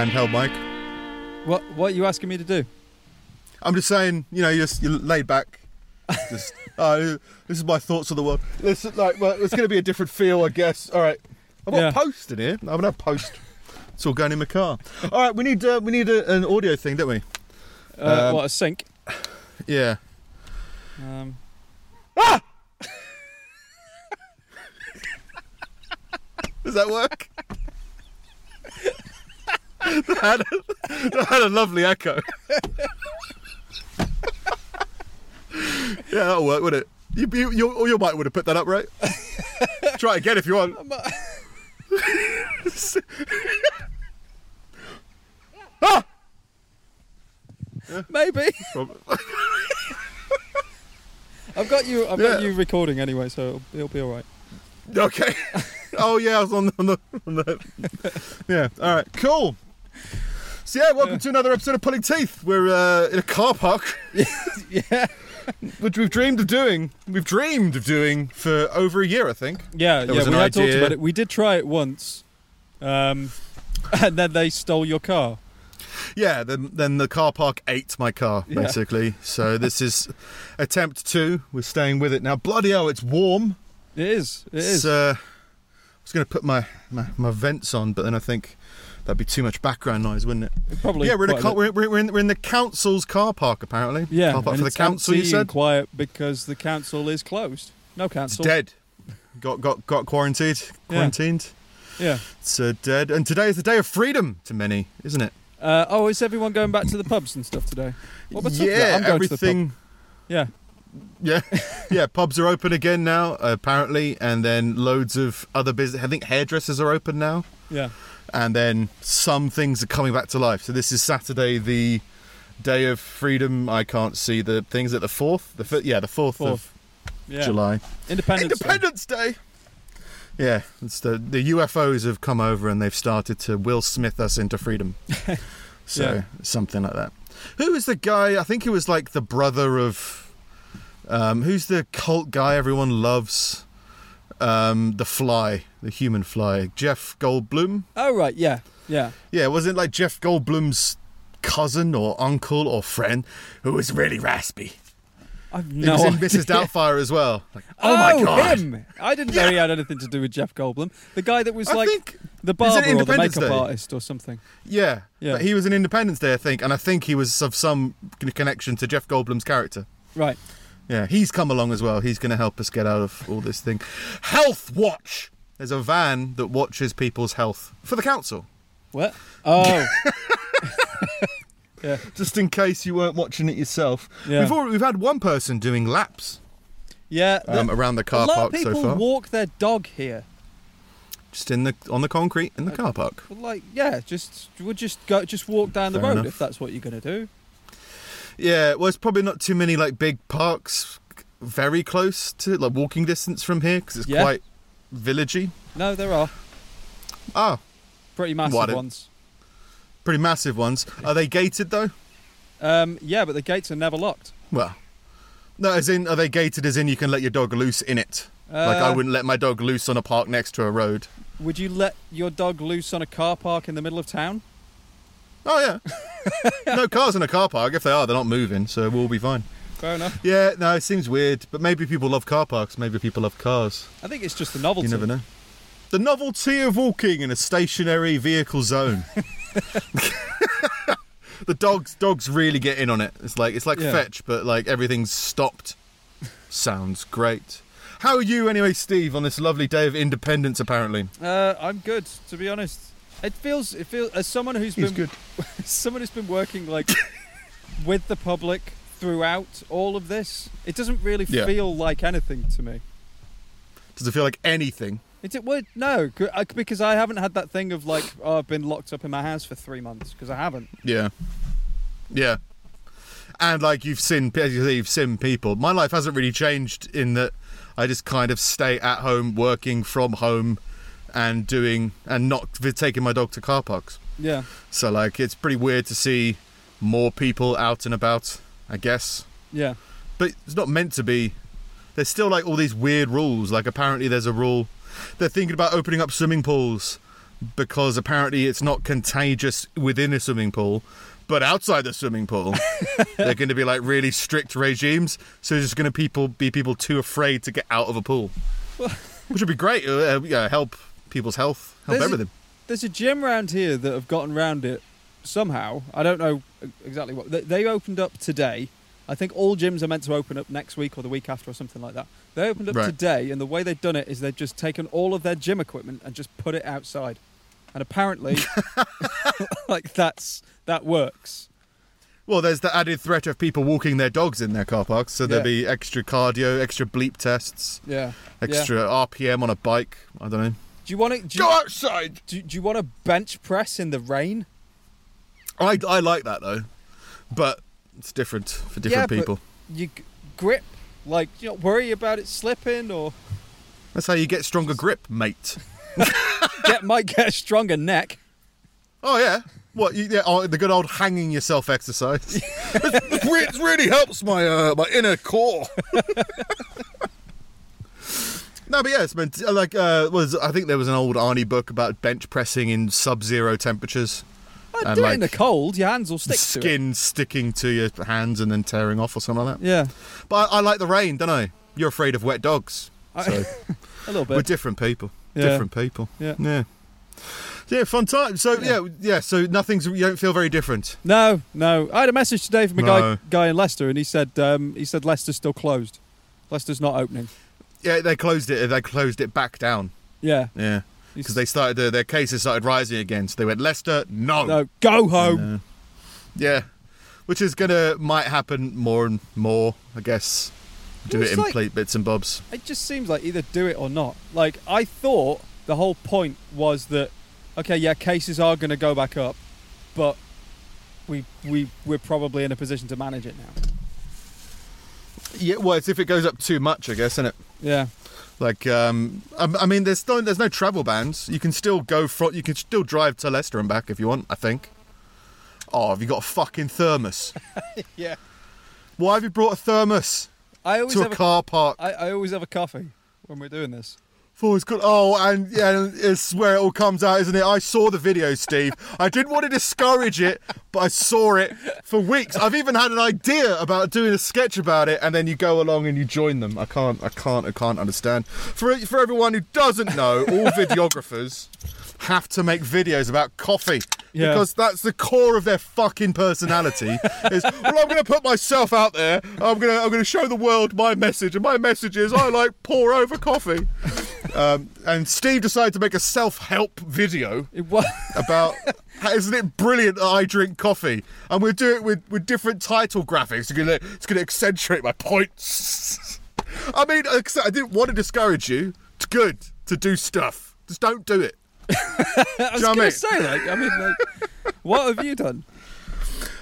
out with your handheld mic. What What are you asking me to do? I'm just saying, you know, you're, just, you're laid back. Just, oh, this is my thoughts of the world. Listen, like, well, it's going to be a different feel, I guess. All right, I've got Yeah. a post in here. I'm gonna have post. It's all going in my car. All right, we need uh, we need a, an audio thing, don't we? Uh, Um, what a sync. Yeah. Um, Does that work? that, had a, that had a lovely echo. yeah, that'll work, wouldn't it? You, you, you, or you might would have put that up, right? Try again if you want. ah! maybe. I've got you. I've got you recording anyway, so it'll, it'll be all right. Okay. oh yeah, I was on the, on the, on the yeah. All right, cool. So yeah, welcome to another episode of Pulling Teeth. We're uh, in a car park, yeah. which we've dreamed of doing. We've dreamed of doing for over a year, I think. Yeah, There yeah. was We had talked idea. about it. We did try it once, um, and then they stole your car. Yeah. Then then the car park ate my car Yeah. basically. So this is attempt two. We're staying with it now. Bloody hell, it's warm. It is. It is. It's, uh, I was going to put my, my my vents on, but then I think that'd be too much background noise, wouldn't it? Probably. yeah, we're in, a quite car, we're, we're, in, we're in the council's car park apparently. Yeah, car park for the council. You said quiet because the council is closed. No it's council. dead. Got got got quarantined. Yeah. Quarantined. Yeah. It's uh, dead. And today is the day of freedom to many, isn't it? Uh, oh, is everyone going back to the pubs and stuff today? What about yeah, I'm going to the pub. everything. Yeah. Yeah, yeah. Pubs are open again now, apparently, and then loads of other business. I think hairdressers are open now, Yeah. And then some things are coming back to life. So this is Saturday, the day of freedom. I can't see the things at the fourth. The yeah, the fourth, Fourth. of Yeah. July. Independence. Day. Independence Day. Yeah, it's the the UFOs have come over and they've started to Will Smith us into freedom. so Yeah. something like that. Who was the guy? I think he was like the brother of. Um, who's the cult guy everyone loves? Um, the Fly, the human fly, Jeff Goldblum. Oh right. Yeah. Yeah. Yeah, wasn't it like Jeff Goldblum's cousin or uncle or friend who was really raspy? I've He no was in idea. Mrs. Doubtfire as well. Like, oh, my god! him! I didn't know he had anything to do with Jeff Goldblum. The guy that was I like the barber or the makeup Day? artist or something. Yeah, Yeah. But he was in Independence Day, I think, and I think he was of some connection to Jeff Goldblum's character. Right. Yeah, he's come along as well. He's going to help us get out of all this thing. Health Watch. There's a van that watches people's health for the council, What? Oh. yeah. just in case you weren't watching it yourself. Yeah. We've we've had one person doing laps Yeah. um, the- around the a lot park of people so far, walk their dog here. just in the on the concrete in the car park. Like, yeah, just we'll just go, just walk down the road enough. if that's what you're gonna do. Yeah, well, it's probably not too many like big parks very close to like walking distance from here because it's Yeah. quite villagey. No, there are Oh, pretty massive What, it- ones. pretty massive ones. Are they gated though? Um, yeah, but the gates are never locked. Well, no, as in, are they gated as in you can let your dog loose in it? like I Uh, wouldn't let my dog loose on a park next to a road. Would you let your dog loose on a car park in the middle of town? Oh yeah, no cars in a car park. If they are, they're not moving, so we'll be fine. Fair enough. Yeah, no, it seems weird, but maybe people love car parks. Maybe people love cars. I think it's just the novelty. You never know. The novelty of walking in a stationary vehicle zone. the dogs dogs really get in on it. It's like it's like Yeah. fetch, but like everything's stopped. Sounds great. How are you anyway, Steve, on this lovely day of independence apparently? Uh, I'm good, to be honest. It feels, it feels as someone who's He's been, someone who's been working like with the public throughout all of this. It doesn't really Yeah. feel like anything to me. Does it feel like anything? It, it would no, uh, because I haven't had that thing of like, oh, I've been locked up in my house for three months because I haven't. Yeah. Yeah. And like you've seen, as you say, you've seen people. My life hasn't really changed in that I just kind of stay at home, working from home, and doing and not taking my dog to car parks. Yeah, So like it's pretty weird to see more people out and about. I guess, yeah, but it's not meant to be. There's still like all these weird rules. Like apparently there's a rule. They're thinking about opening up swimming pools because apparently it's not contagious within a swimming pool, but outside the swimming pool, they're going to be like really strict regimes. So there's going to people be people too afraid to get out of a pool, which would be great. Uh, yeah, help people's health, help There's a- There's a gym around here that have gotten around it somehow. I don't know exactly what. They, they opened up today. I think all gyms are meant to open up next week or the week after or something like that. They opened up Right. today, and the way they've done it is they've just taken all of their gym equipment and just put it outside. And apparently, like that's that works. Well, there's the added threat of people walking their dogs in their car parks, so there'll Yeah. be extra cardio, extra bleep tests, Yeah. extra RPM on a bike. I don't know. Do you want to? Go outside. do, do you want to bench press in the rain? I, I like that though, but it's different for different Yeah, people. You g- grip, like you don't worry about it slipping or That's how you get stronger grip, mate. get might get a stronger neck. Oh yeah. What? You, yeah, oh, the good old hanging yourself exercise. it re- it really helps my uh, my inner core. no, but yeah, it's to- like uh, was I think there was an old Arnie book about bench pressing in sub-zero temperatures. Oh, And, do it like, in the cold. Your hands will stick to it. skin sticking to your hands and then tearing off or something like that. Yeah, But I, I like the rain, don't I? You're afraid of wet dogs. So a little bit. we're different people. Yeah. Different people. Yeah. Yeah. Yeah, fun time. So yeah. yeah, So nothing's. You don't feel very different. No, no. I had a message today from a No. guy guy in Leicester, and he said um, he said Leicester's still closed. Leicester's not opening. Yeah, they closed it. They closed it back down. Yeah, Yeah, because they started their, their cases started rising again. So they went Leicester, no. no go home. Uh, yeah, which is gonna might happen more and more, I guess. Do Well, it in like- plate bits and bobs. It just seems like either do it or not. Like I thought the whole point was that okay, yeah, cases are going to go back up, but we we we're probably in a position to manage it now. Yeah, well, it's if it goes up too much, I guess, isn't it? Yeah, Like, um, I, I mean, there's no, there's no travel bans. You can still go from, you can still drive to Leicester and back if you want. I think. Oh, have you got a fucking thermos? yeah. Why have you brought a thermos I always to a have a, car park? I, I always have a coffee when we're doing this. Oh. Oh, and yeah, it's where it all comes out, isn't it? I saw the video, Steve. I didn't want to discourage it, but I saw it for weeks. I've even had an idea about doing a sketch about it, and then you go along and you join them. I can't, I can't, I can't understand. For for everyone who doesn't know, all videographers have to make videos about coffee. Yeah. Because that's the core of their fucking personality. Is well, I'm going to put myself out there. I'm going to I'm going to show the world my message, and my message is I like pour over coffee. Um, and Steve decided to make a self-help video It was. about isn't it brilliant that I drink coffee and we'll do it with, with different title graphics it's gonna, it's gonna accentuate my points I mean like I said, I didn't want to discourage you it's good to do stuff just don't do it I was know what I going to say, like, I mean, like, what have you done?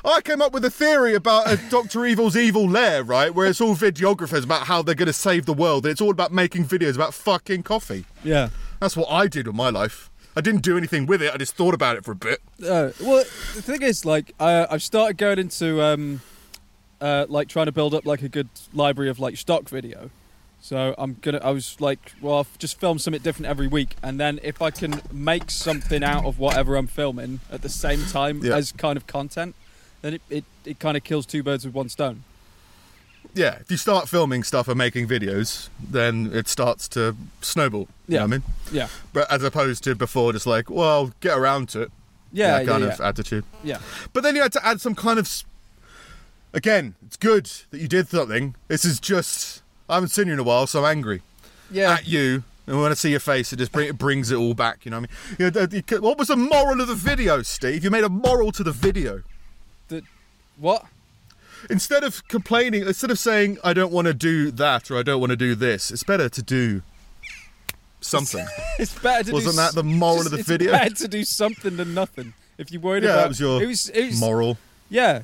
I came up with a theory about a Doctor Evil's evil lair, right? Where it's all videographers about how they're going to save the world. It's all about making videos about fucking coffee. Yeah. That's what I did with my life. I didn't do anything with it. I just thought about it for a bit. Uh, well, the thing is, like, I, I've started going into, um, uh, like, trying to build up like a good library of like stock video. So I'm gonna. I was like, well, I'll just film something different every week, and then if I can make something out of whatever I'm filming at the same time Yeah. as kind of content, then it, it, it kind of kills two birds with one stone. Yeah, if you start filming stuff and making videos, then it starts to snowball. You know Yeah. what I mean? Yeah. But as opposed to before, just like, well, get around to it. Yeah. that Yeah. kind yeah, of attitude. yeah. But then you had to add some kind of. Again, it's good that you did something. This is just. I haven't seen you in a while, so I'm angry Yeah. at you. And when I see your face, it just bring, it brings it all back. You know what I mean? You know, the- the- what was the moral of the video, Steve? You made a moral to the video. What? Instead of complaining, instead of saying, I don't want to do that or I don't want to do this, it's better to do something. It's better to Wasn't do that the moral just- of the it's video? It's better to do something than nothing. If you worried Yeah, about that was your it was, it was Moral. yeah,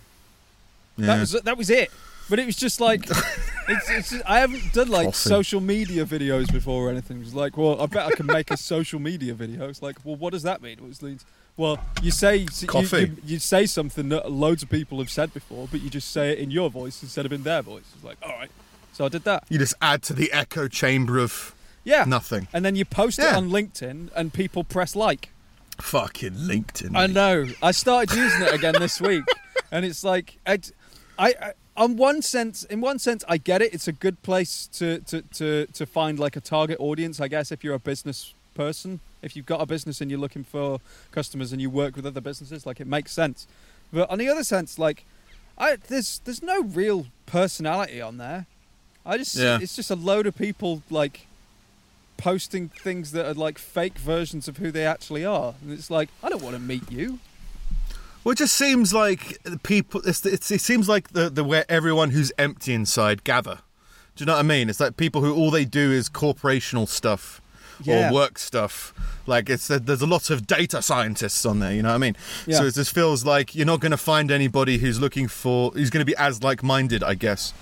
Yeah. That was that was it. But it was just like it's, it's just, I haven't done like Coffee. social media videos before or anything. It was like, well, I bet I can make a social media video. It's like, well, what does that mean? It was like, well, you say you- Coffee. You, you, say something that loads of people have said before, but you just say it in your voice instead of in their voice. It's like, all right. So I did that. you just add to the echo chamber of Yeah. nothing. And then you post it on LinkedIn, and people press like. Fucking LinkedIn. I know. I started using it again this week, and it's like I, I, on one sense, in one sense, I get it. It's a good place to to to to find like a target audience. I guess if you're a business person, if you've got a business and you're looking for customers and you work with other businesses, like it makes sense. But on the other sense, like, I there's there's no real personality on there. I just Yeah. it's just a load of people like posting things that are like fake versions of who they actually are, and it's like I don't want to meet you. Well, it just seems like the people. It's, it's, it seems like the, the where everyone who's empty inside gather. Do you know what I mean? It's like people who all they do is corporational stuff Yeah. or work stuff. Like it's there's a lot of data scientists on there. You know what I mean? Yeah. So it just feels like you're not going to find anybody who's looking for who's going to be as like-minded. I guess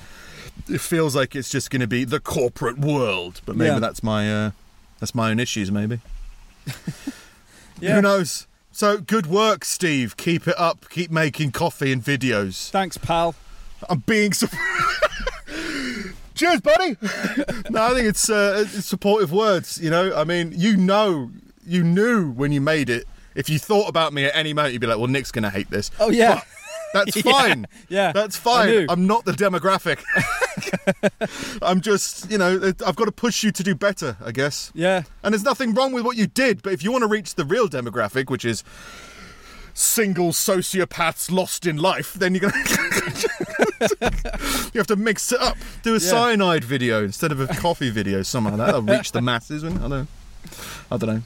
it feels like it's just going to be the corporate world. But maybe Yeah. that's my uh, that's my own issues. Maybe. Yeah. Who knows? So good work, Steve. Keep it up. Keep making coffee and videos. Thanks, pal. I'm being. Su- Cheers, buddy. no, I think it's, uh, it's supportive words. You know, I mean, you know, you knew when you made it. If you thought about me at any moment, you'd be like, "Well, Nick's gonna hate this." Oh yeah, That's fine. yeah, That's fine. I'm not the demographic. I'm just, you know, I've got to push you to do better, I guess. yeah. And there's nothing wrong with what you did, but if you want to reach the real demographic, which is single sociopaths lost in life, then you're gonna you have to mix it up. Do a Yeah. cyanide video instead of a coffee video, something like that. That'll reach the masses. I don't know. I don't know.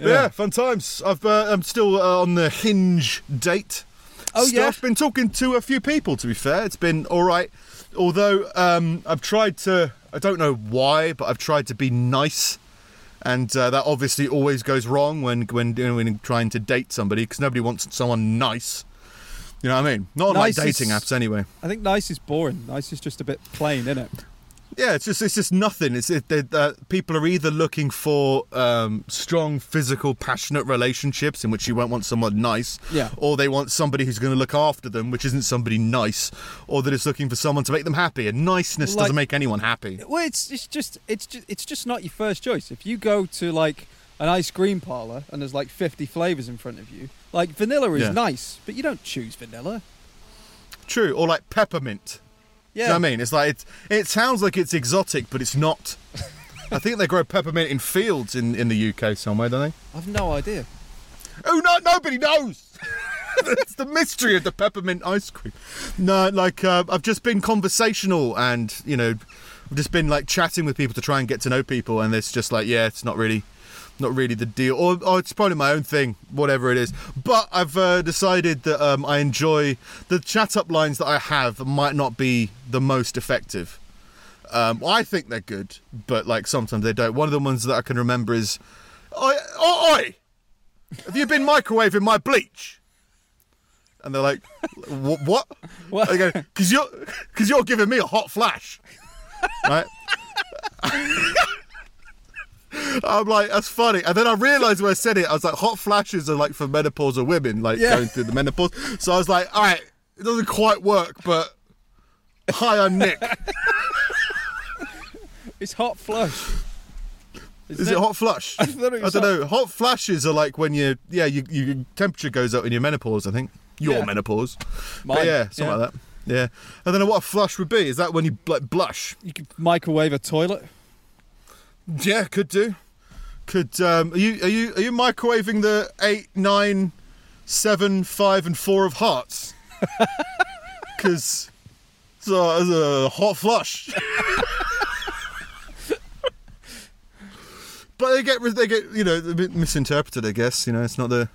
Yeah. Yeah. fun times. I've uh, I'm still uh, on the hinge date. Oh, stuff. yeah? Been talking to a few people. To be fair, it's been all right. Although um, I've tried to, I don't know why, but I've tried to be nice, and uh, that obviously always goes wrong when when when trying to date somebody because nobody wants someone nice. You know what I mean? Not on like Nice is- dating apps anyway. I think nice is boring. Nice is just a bit plain, isn't it? Yeah, it's just it's just nothing. It's it, uh, people are either looking for um, strong, physical, passionate relationships in which you won't want someone nice, Yeah. or they want somebody who's going to look after them, which isn't somebody nice, or they're just looking for someone to make them happy. And niceness Like- doesn't make anyone happy. Well, it's it's just it's just it's just not your first choice. If you go to like an ice cream parlor and there's like 50 flavors in front of you, like vanilla is Yeah. nice, but you don't choose vanilla. True, or like peppermint. Yeah. Do you know what I mean? It's like it's, it sounds like it's exotic, but it's not. I think they grow peppermint in fields in, in the UK somewhere, don't they? I've no idea. Oh no! Nobody knows. it's the mystery of the peppermint ice cream. No, like uh, I've just been conversational, and you know, I've just been like chatting with people to try and get to know people, and it's just like, yeah, it's not really, not really the deal, or, or it's probably my own thing, whatever it is. But I've uh, decided that um, I enjoy the chat up lines that I have might not be the most effective. Um, I think they're good, but like sometimes they don't. One of the ones that I can remember is, "Oi, oi, oi! have you been microwaving my bleach?" And they're like, "What?" What? I go, "Cause you're, cause you're giving me a hot flash." right? I'm like, that's funny. And then I realised when I said it, I was like, hot flashes are like for menopause menopausal women, like Yeah. going through the menopause. So I was like, all right, it doesn't quite work, but hi, I'm Nick. It's hot flush. Is it hot flush? I it was don't know. Hot flashes are like when you, yeah, you, your temperature goes up in your menopause. I think your Yeah. menopause. Mine, But yeah, something like that. Yeah, I don't know what a flush would be. Is that when you like blush? You could microwave a toilet. Yeah, could do. Could um, are you are you are you microwaving the eight, nine, seven, five, and four of hearts? Because it's a, it's a hot flush. but they get they get you know a bit misinterpreted. I guess you know it's not the.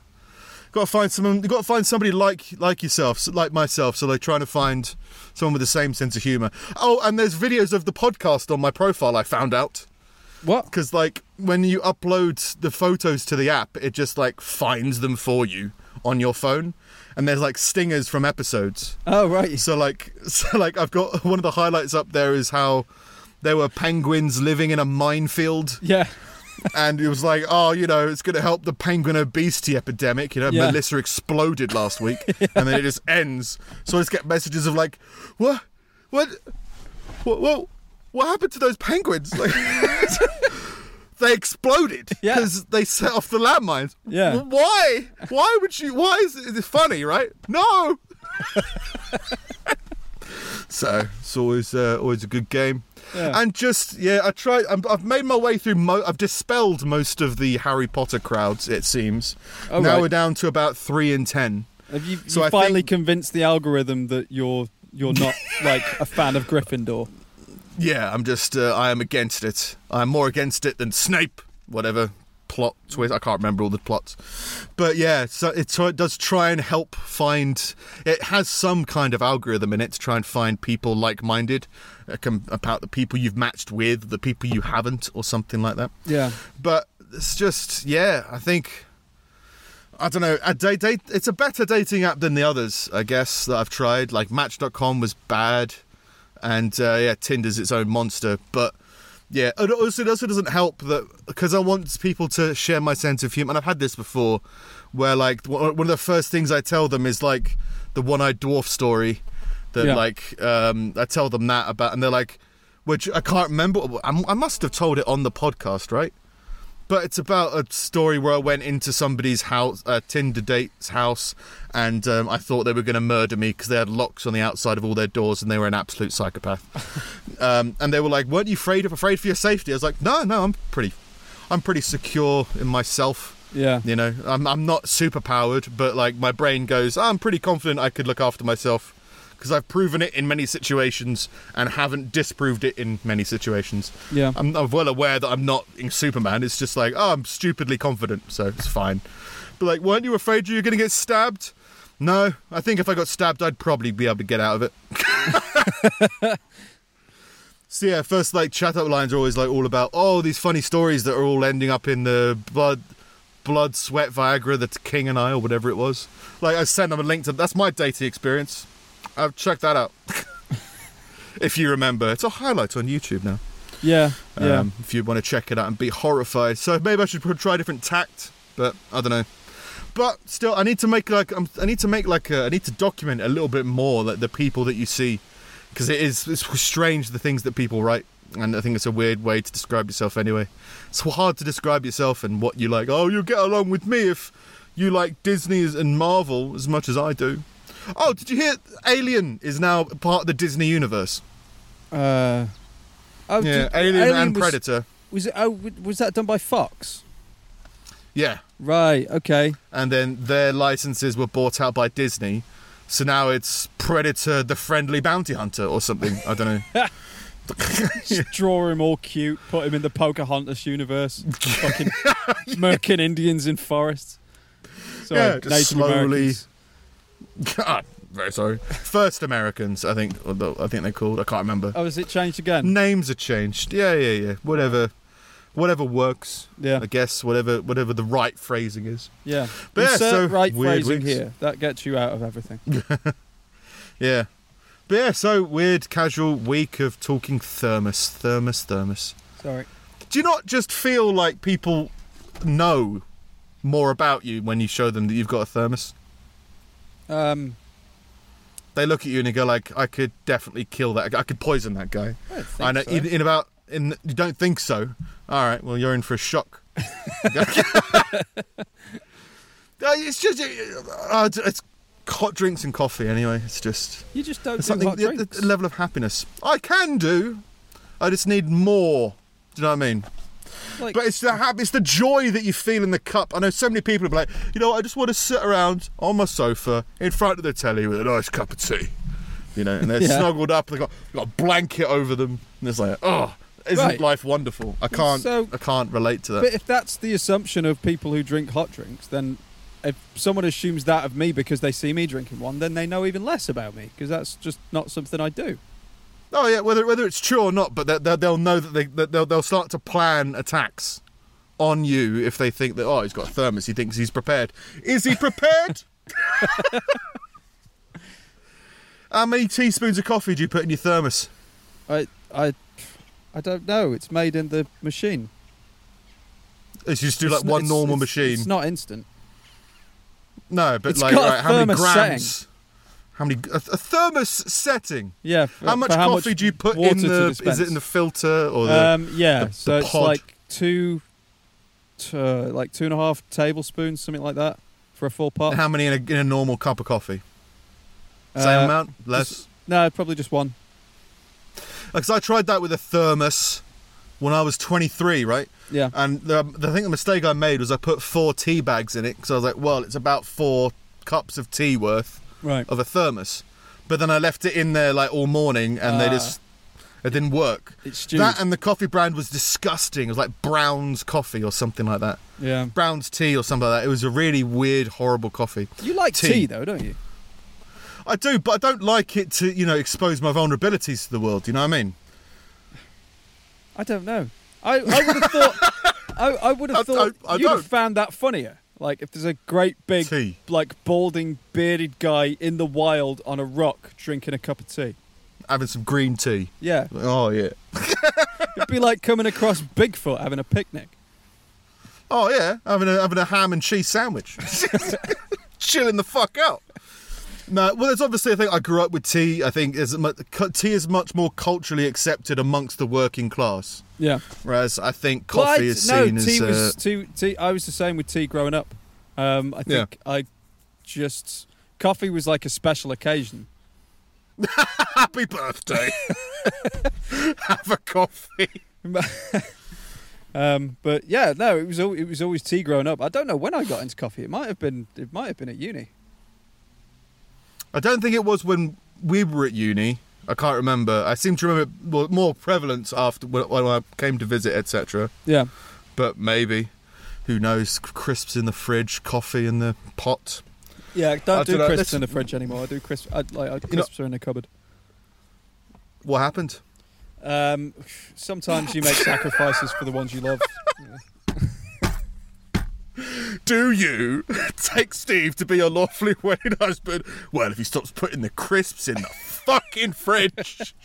Got to find someone. You got to find somebody like like yourself, like myself. So they're trying to find someone with the same sense of humor. Oh, and there's videos of the podcast on my profile. I found out What? because like when you upload the photos to the app it just like finds them for you on your phone. And there's like stingers from episodes. Oh right. so like so like i've got one of the highlights up there is how there were penguins living in a minefield. Yeah. and it was like oh you know it's going to help the penguin obesity epidemic. You know Yeah. melissa exploded last week and then it just ends. So i just get messages of like what? What? What? What, what happened to those penguins like they exploded Yeah. because they set off the landmines. Yeah. Why? Why would you? Why is it funny, right? No. so it's always uh, always a good game. Yeah. And just yeah, I tried. I'm, I've made my way through. Mo- I've dispelled most of the Harry Potter crowds. It seems. Oh, now right. we're down to about three in ten. Have you, So you finally think- convinced the algorithm that you're you're not like a fan of Gryffindor? Yeah, I'm just. Uh, I am against it. I'm more against it than Snape. Whatever plot twist. I can't remember all the plots. But yeah, so it, so it does try and help find. It has some kind of algorithm in it to try and find people like-minded uh, com- about the people you've matched with, the people you haven't, or something like that. Yeah. But it's just, yeah, I think. I don't know. A date, date, it's a better dating app than the others, I guess, that I've tried. Like Match.com was bad, and uh, yeah, Tinder's its own monster. But yeah, it also, it also doesn't help that because I want people to share my sense of humor. And I've had this before, where like one one of the first things I tell them is like the one-eyed dwarf story. That Yeah. like um, I tell them that about, and they're like, which I can't remember. I, I must have told it on the podcast, right? But it's about a story where I went into somebody's house, uh, Tinder date's house, and um, I thought they were going to murder me because they had locks on the outside of all their doors and they were an absolute psychopath. um, and they were like, "Weren't you afraid of afraid for your safety?" I was like, "No, no, I'm pretty, I'm pretty secure in myself. Yeah. You know, I'm I'm not super powered, but like my brain goes, I'm pretty confident I could look after myself." Because I've proven it in many situations and haven't disproved it in many situations. Yeah. I'm, I'm well aware that I'm not in Superman. It's just like, oh, I'm stupidly confident, so it's fine. But like, weren't you afraid you were going to get stabbed? No, I think if I got stabbed, I'd probably be able to get out of it. so yeah, first like chat up lines are always like all about oh these funny stories that are all ending up in the blood, blood, sweat, Viagra, the King and I or whatever it was. Like I sent them a link to that's my dating experience. I've checked that out. if you remember, it's a highlight on YouTube now Yeah. Yeah. um, if you want to check it out and be horrified. So maybe I should try a different tact, but I don't know. But still, I need to make like um, I need to make like a, I need to document a little bit more like the people that you see, because it is it's strange the things that people write, and I think it's a weird way to describe yourself anyway. It's hard to describe yourself and what you like. Oh, you'll get along with me if you like Disney and Marvel as much as I do. Oh, did you hear Alien is now part of the Disney universe? Uh, oh, Yeah, did- Alien, and was, Predator. Was it? Oh, was that done by Fox? Yeah. Right. Okay. and then their licenses were bought out by Disney. So now it's Predator the Friendly Bounty Hunter or something. I don't know. Just draw him all cute. Put him in the Pocahontas universe. Fucking murking Indians in forests. Sorry, Yeah, Native slowly- Americans. God, very sorry. First Americans, I think. I think they're called. I can't remember. Oh, has it changed again? Names are changed. Yeah, yeah, yeah. Whatever, whatever works. Yeah. I guess whatever, whatever the right phrasing is. Yeah. But yeah, Insert so right weird phrasing weeks. here. That gets you out of everything. Yeah. But yeah, so weird, casual week of talking thermos, thermos, thermos. Sorry. Do you not just feel like people know more about you when you show them that you've got a thermos? Um, They look at you and they go like, "I could definitely kill that. guy. I could poison that guy." I don't think I know. so. In, in about, in you don't think so? All right. Well, you're in for a shock. Uh, it's just, uh, it's hot drinks and coffee. Anyway, it's just You just don't it's drink something. hot The, the- the level of happiness I can do. I just need more. Do you know what I mean? Like, But it's the it's the joy that you feel in the cup. I know so many people are like, you know, I just want to sit around on my sofa in front of the telly with a nice cup of tea, you know, and they're Yeah. snuggled up. They got got a blanket over them, and it's like, oh, isn't Right. life wonderful? I can't, So- I can't relate to that. but if that's the assumption of people who drink hot drinks, then if someone assumes that of me because they see me drinking one, then they know even less about me because that's just not something I do. Oh yeah, whether whether it's true or not, but they, they, they'll know that they that they'll they'll start to plan attacks on you if they think that oh he's got a thermos, he thinks he's prepared. Is he prepared? How many teaspoons of coffee do you put in your thermos? I, I, I don't know. It's made in the machine. It's just do It's like n- one it's- normal it's- machine. It's not instant. no, but like right, how many grams? setting. How many a, a thermos setting? Yeah. for- how much coffee do you put in the? Is it in the filter or the? Um, yeah. the- so the it's like two, uh, like two and a half tablespoons, something like that, for a full pot. How many in a, in a normal cup of coffee? Same Uh, amount? Less? just- No, probably just one. Because I tried that with a thermos when I was 23, right? Yeah. And the, the thing, the mistake I made was I put four tea bags in it because I was like, well, it's about four cups of tea worth Right. of a thermos. But then I left it in there like all morning and they Ah. just, it didn't work. It's stewed. That and the coffee brand was disgusting. It was like Brown's coffee or something like that. yeah. Brown's tea or something like that. It was a really weird, horrible coffee. You like Tea. tea. though, don't you? I do, but I don't like it to, you know, expose my vulnerabilities to the world. You know what I mean? I don't know. I, I would have thought. I, I would have thought I- I you'd have found that funnier. Like if there's a great big, Tea. like balding, bearded guy in the wild on a rock drinking a cup of tea. Having some green tea. Yeah, Oh yeah. it'd be like coming across Bigfoot having a picnic. Oh yeah, having a having a ham and cheese sandwich, chilling the fuck out. No, well, it's obviously I think I grew up with tea. I think is tea is much more culturally accepted amongst the working class, Yeah, whereas I think Well, I- coffee is no, seen tea as uh, was tea, tea. I was the same with tea growing up. Um, I Yeah. think I just coffee was like a special occasion. happy birthday. Have a coffee. Um, but yeah, no, it was it was always tea growing up. I don't know when I got into coffee. It might have been it might have been at uni. I don't think it was when we were at uni. I can't remember. I seem to remember more- more prevalence after when when I came to visit, etc. Yeah, But maybe, who knows? Crisps in the fridge, coffee in the pot. yeah. I Don't do dunno, crisps let's- in the fridge anymore. I do crisps. I, like I, You know- crisps are in the cupboard. What happened? Um, sometimes you make sacrifices for the ones you love. Do you take Steve to be your lawfully wedded husband? Well, if he stops putting the crisps in the fucking fridge.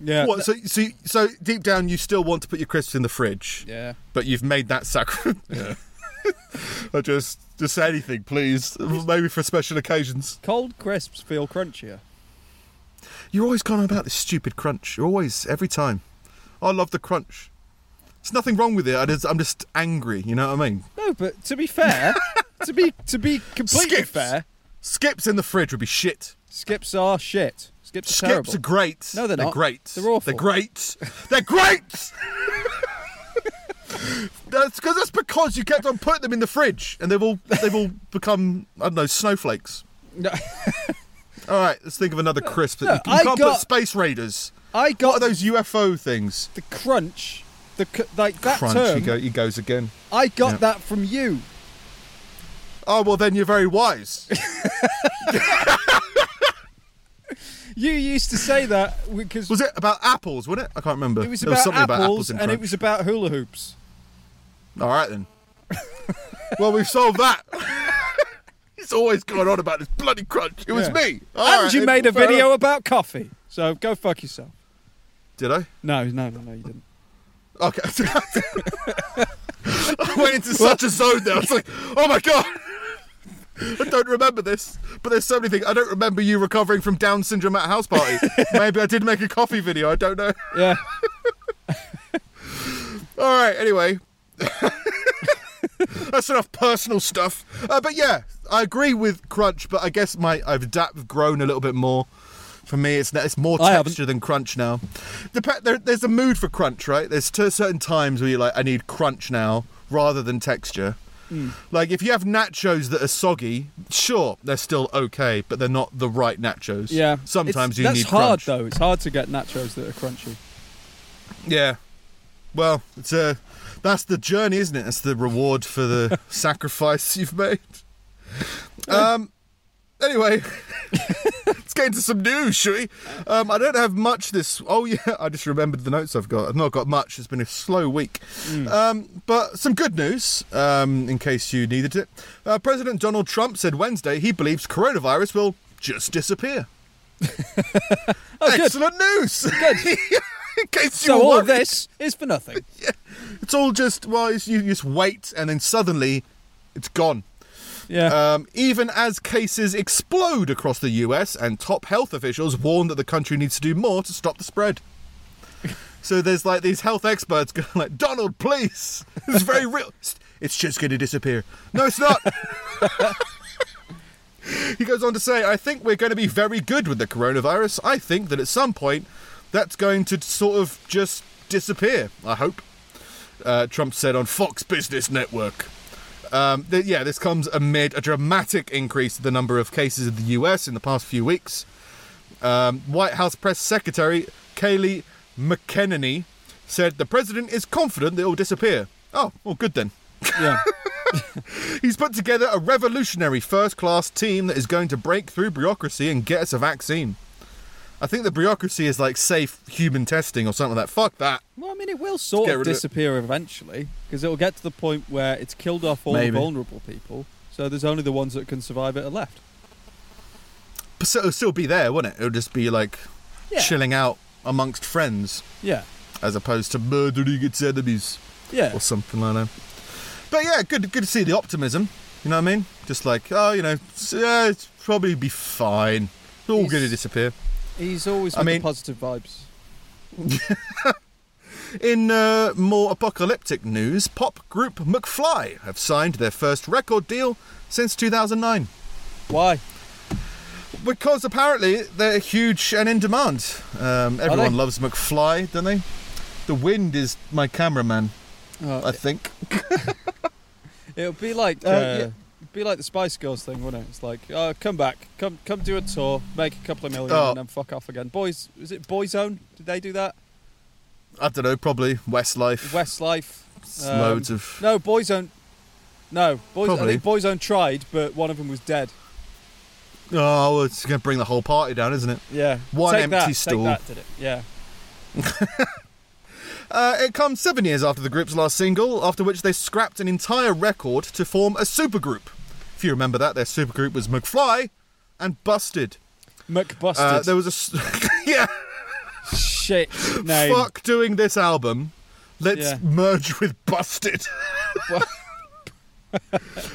Yeah, What? So, so, so deep down, you still want to put your crisps in the fridge, yeah. but you've made that sacrifice. Yeah. I just, just say anything, please. Maybe for special occasions. Cold crisps feel crunchier. You're always going on about this stupid crunch. You're always, every time. I love the crunch. There's nothing wrong with it. I just, I'm just angry. You know what I mean? No, but to be fair, to be to be completely Skips. fair, Skips in the fridge would be shit. skips are shit. Skips are Skips terrible. are great. No, they're not. great. They're awful. They're great. They're great. that's because that's because you kept on putting them in the fridge, and they've all they've all become I don't know snowflakes. No, All right, let's think of another crisp. That no, you, you I can't got- put space raiders. I What got are those UFO things? the crunch. The like that Crunch. term. He, go, he goes again. I got Yeah. that from you. Oh well, then you're very wise. You used to say that because Was it about apples? Wasn't it? I can't remember. it was about something apples, about apples and it was about hula hoops. All right then. well, we've solved that. He's always going on about this bloody crunch. It was me. All and right, you made a video enough. about coffee. So go fuck yourself. Did I? No, no, no, no, you didn't. Okay. I went into such a zone there. I was like, oh my god. I don't remember this, but there's so many things. I don't remember you recovering from Down syndrome at a house party. Maybe I did make a coffee video. I don't know. Yeah. All right. Anyway, that's enough personal stuff. Uh, but yeah, I agree with crunch, but I guess my I've adapted, grown a little bit more. For me, it's it's more texture than crunch now. Dep- there, there's a mood for crunch, right? There's certain times where you're like, I need crunch now rather than texture. Hmm. Like if you have nachos that are soggy, sure, they're still okay, but they're not the right nachos. Yeah. Sometimes It's- you that's need hard crunch. though. It's hard to get nachos that are crunchy. Yeah. Well, it's a that's the journey, isn't it? That's the reward for the sacrifice you've made. Um. Anyway, let's get into some news, shall we? Um, I don't have much this. Oh yeah, I just remembered the notes I've got. I've not got much. It's been a slow week. Um, but some good news, um, in case you needed it. Uh, President Donald Trump said Wednesday he believes coronavirus will just disappear. Oh, good. Excellent news. Good. in case you So all of this is for nothing. It's all just well, you just wait, and then suddenly, it's gone. Yeah. Um, even as cases explode across the US, and top health officials warn that the country needs to do more to stop the spread. So there's like these health experts going like, Donald, please, it's very real. It's just going to disappear. No, it's not. he goes on to say, I think we're going to be very good with the coronavirus. I think that at some point that's going to sort of just disappear. I hope. Uh, Trump said on Fox Business Network. Um, th- yeah, this comes amid a dramatic increase in the number of cases in the US in the past few weeks. Um, White House Press Secretary Kayleigh McEnany said the president is confident it will disappear. Oh, well, good then. Yeah. He's put together a revolutionary first class team that is going to break through bureaucracy and get us a vaccine. I think the bureaucracy is like safe human testing or something like that. Fuck that. Well, I mean, it will sort of rid of it. disappear eventually because it will get to the point where it's killed off all Maybe. the vulnerable people. So there's only the ones that can survive it are left. But so it'll still be there, won't it? It'll just be like Yeah. chilling out amongst friends Yeah. as opposed to murdering its enemies Yeah. or something like that. But yeah, good good to see the optimism. You know what I mean? Just like, oh, you know, yeah, it's probably be fine. It's all going to disappear. He's always I mean- positive vibes. In uh, more apocalyptic news, pop group McFly have signed their first record deal since 2009. Why? Because apparently they're huge and in demand. Um, everyone loves McFly, don't they? The wind is my cameraman, Oh, I think. It'll be like Uh, uh, yeah. Be like the Spice Girls thing, wouldn't it? It's like, oh, come back, come come do a tour, make a couple of million, Oh. and then fuck off again. Boys, is it Boyzone? Did they do that? I don't know, probably Westlife. Westlife. um, loads of. No, Boyzone. No, Boys. I Probably. think Boyzone tried, but one of them was dead. Oh, well, it's going to bring the whole party down, isn't it? Yeah. One Take empty that, take stool. that, did it? Yeah. Uh, it comes seven years after the group's last single, after which they scrapped an entire record to form a supergroup. If you remember that, their supergroup was McFly and Busted. McBusted. Uh, there was a s- yeah. Shit name. Fuck doing this album. Let's Yeah. merge with Busted.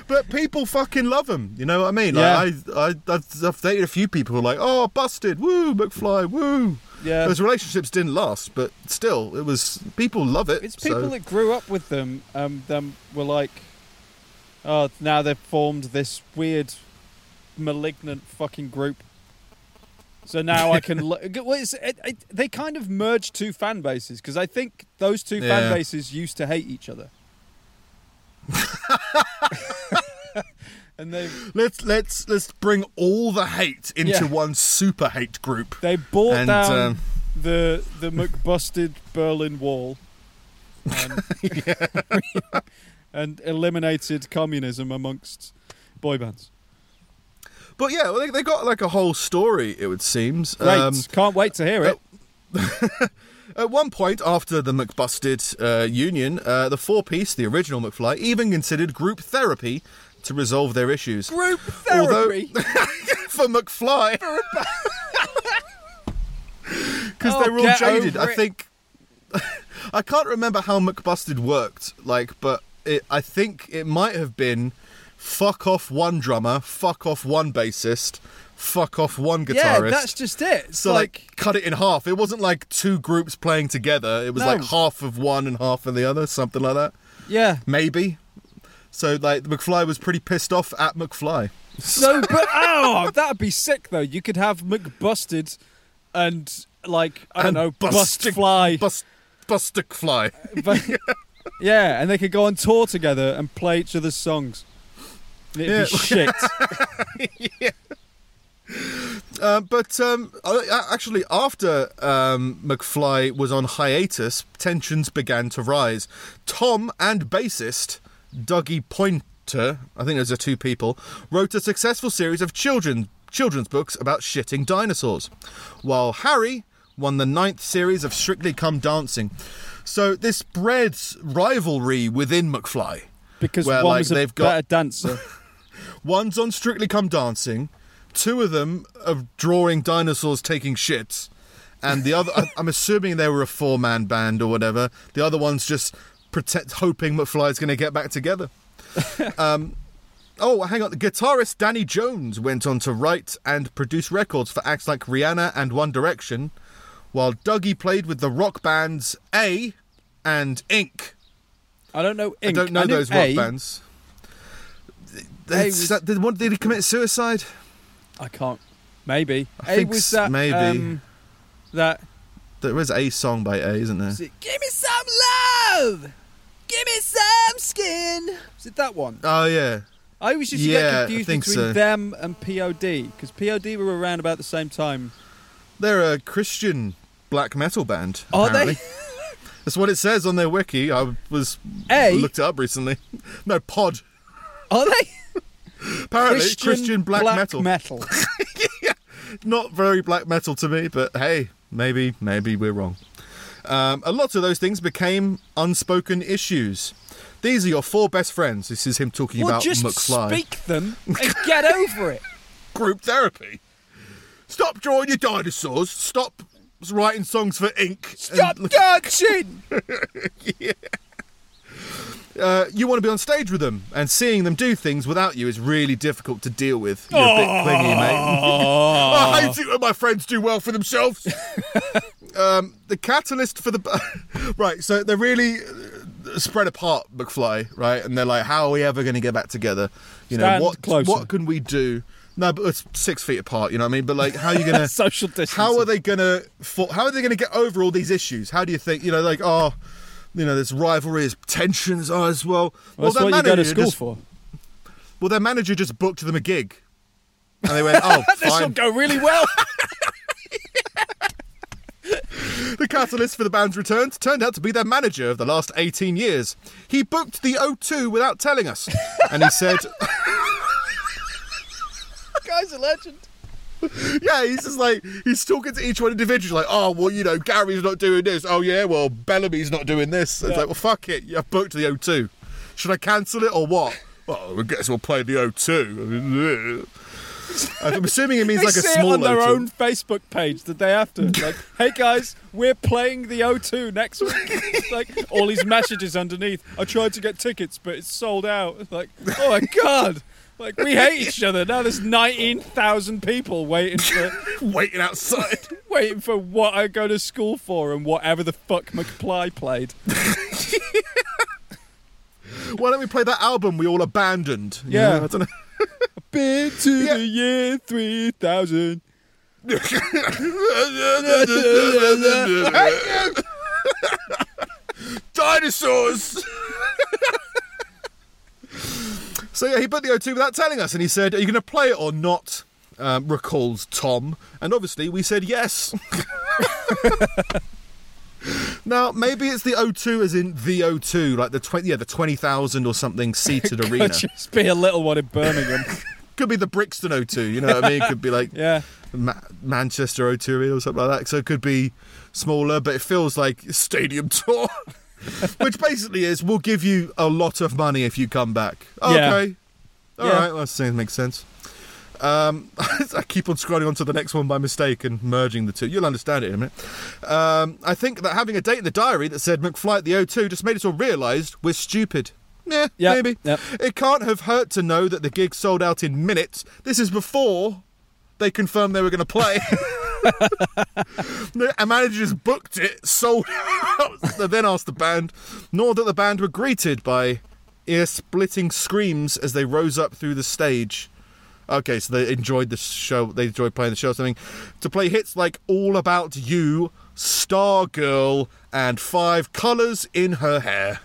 but people fucking love him. You know what I mean? Like, I, I, I've, I've dated a few people who are like, oh, Busted, woo, McFly, woo. Yeah. Those relationships didn't last, but still, it was people love it. It's people so- that grew up with them. Um, them were like, oh, now they've formed this weird, malignant fucking group. So now I can. lo- well, it, it, they kind of merged two fan bases because I think those two fan bases used to hate each other. and they Let's let's let's bring all the hate into Yeah. one super hate group. they brought And, down um, the the McBusted Berlin Wall. And, and eliminated communism amongst boy bands. But yeah, well, they, they got like a whole story. It would seems. Great. Um, Can't wait to hear it. at one point after the McBusted uh, union, uh, the four-piece, the original McFly, even considered group therapy to resolve their issues. Group Although- therapy. For McFly, because Oh, they were all jaded. I think I can't remember how McBusted worked. Like, but it, I think it might have been fuck off one drummer, fuck off one bassist, fuck off one guitarist. yeah, that's just it. It's So like, cut it in half. It wasn't like two groups playing together. It was No. like half of one and half of the other, something like that. yeah. Maybe. So like McFly was pretty pissed off at McFly. So, but oh, that'd be sick though. You could have McBusted and like I don't And know, Bust Bustic- Fly. Bust Bustick Fly. But- yeah, and they could go on tour together and play each other's songs. It'd Yeah. be shit. Uh, but um, actually, after um, McFly was on hiatus, tensions began to rise. Tom and bassist Dougie Poynter, I think those are two people, wrote a successful series of children children's books about shitting dinosaurs, while Harry won the ninth series of Strictly Come Dancing. So this bred rivalry within McFly. Because Where, one like, was a they've got- better dancer. One's on Strictly Come Dancing, two of them are drawing dinosaurs taking shits, and the other, I'm assuming they were a four man band or whatever. The other one's just protect, hoping McFly's going to get back together. um, oh, hang on. The guitarist Danny Jones went on to write and produce records for acts like Rihanna and One Direction, while Dougie played with the rock bands A and Ink. I don't know. Ink. I don't know knew those rock A. bands. It's was- that- did, what, did he commit suicide? I can't. Maybe. I A think was that. maybe. Um, that. There is a song by A, isn't there? is it, Give me some love. Give me some skin. Is it that one? Oh yeah, I always used to Yeah, get confused between so. them and POD because POD were around about the same time. they're a Christian black metal band. Are apparently. they? That's what it says on their wiki. I was A? looked it up recently. No pod. Are they? Apparently Christian, black, metal. metal. Not very black metal to me, but hey, maybe maybe we're wrong. Um, a lot of those things became unspoken issues. These are your four best friends. This is him talking well, about just McFly. speak them and get over it. Group therapy. Stop drawing your dinosaurs. Stop writing songs for ink. Stop And- dancing. uh, you want to be on stage with them, and seeing them do things without you is really difficult to deal with. You're a bit clingy, mate. I hate it when my friends do well for themselves. um, the catalyst for the right, so they're really uh, spread apart, McFly, right? And they're like, "How are we ever going to get back together? You know, what closer. what can we do?" No, but it's six feet apart. You know what I mean? But like, how are you gonna? Social distance. how are they gonna? How are they gonna get over all these issues? How do you think? You know, like, oh, you know, there's rivalry, there's tensions oh, as well. Well, that's their what you go to school just, for. Well, their manager just booked them a gig, and they went, "Oh, This will go really well. The catalyst for the band's return turned out to be their manager of the last 18 years. He booked the O2 without telling us. And he said, Guy's a legend. yeah, he's just like, he's talking to each one individually, like, oh, well, you know, Gary's not doing this. Oh, yeah, well, Bellamy's not doing this. It's like, well, fuck it. You've booked the O2. Should I cancel it or what? Well, I guess we'll play the O2. I'm assuming it means like a small it on their O2. own Facebook page the day after. Like, hey guys, we're playing the O2 next week. It's like all these messages underneath. I tried to get tickets, but it's sold out. It's Like, oh my god. Like we hate each other. Now there's nineteen thousand people waiting for Waiting outside. waiting for what I go to school for and whatever the fuck McFly played. Why don't we play that album we all abandoned? You Yeah. know, I don't know. Been to Yeah. the year three thousand. Dinosaurs! So yeah, he put the O2 without telling us, and he said, "Are you going to play it or not?" Um, recalls Tom, and obviously we said yes. now maybe it's the O2 as in the O2, like the twenty, yeah, the twenty thousand or something seated arena. Could just be a little one in Birmingham. Could be the Brixton O2, you know what I mean? Could be like yeah. Ma- Manchester O2 or something like that. So it could be smaller, but it feels like stadium tour, which basically is we'll give you a lot of money if you come back. Yeah. Okay, all Yeah. right, that seems makes sense. Um, I keep on scrolling on to the next one by mistake and merging the two. You'll understand it in a minute. Um, I think that having a date in the diary that said McFly at the O2 just made us all realise we're stupid. Yeah, Yep, maybe. yep. It can't have hurt to know that the gig sold out in minutes. This is before they confirmed they were going to play. A manager just booked it, sold out. They then asked the band, nor that the band were greeted by ear splitting screams as they rose up through the stage. Okay, so they enjoyed the show. They enjoyed playing the show. or Something to play hits like "All About You," "Stargirl," and Five Colors in Her Hair.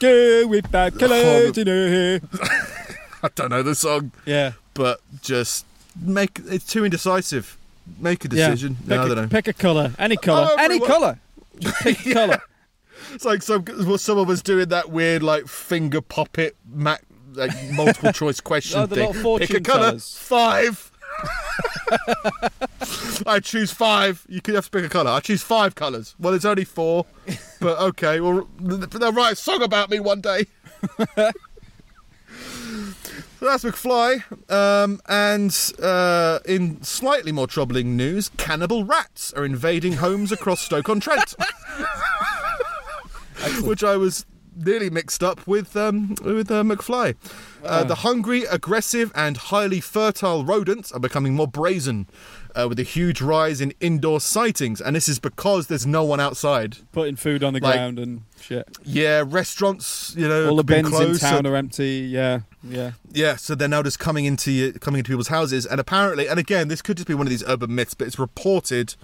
Go with that colours in her hair. I don't know the song. Yeah. but just make it's too indecisive. Make a Yeah. decision. Pick, No, I a, don't know. pick a colour. Any oh, colour. Oh, Any colour. Just pick a colour. It's like some well, someone was doing that weird like finger puppet mac like multiple choice question Oh, thing. Pick a color. tellers. Five. I choose five. You could have to pick a color. I choose five colors. Well, it's only four, but okay. Well, they'll write a song about me one day. So that's McFly. Um, and uh, in slightly more troubling news, cannibal rats are invading homes across Stoke-on-Trent. Which I was nearly mixed up with um, with uh, McFly. Uh, Ah. the hungry, aggressive, and highly fertile rodents are becoming more brazen, uh, with a huge rise in indoor sightings, and this is because there's no one outside. Putting food on the Like- ground and shit. Yeah, restaurants, you know, All the bins in closed, so- town are empty. Yeah, yeah. Yeah, so they're now just coming into coming into people's houses, and apparently, and again, this could just be one of these urban myths, but it's reported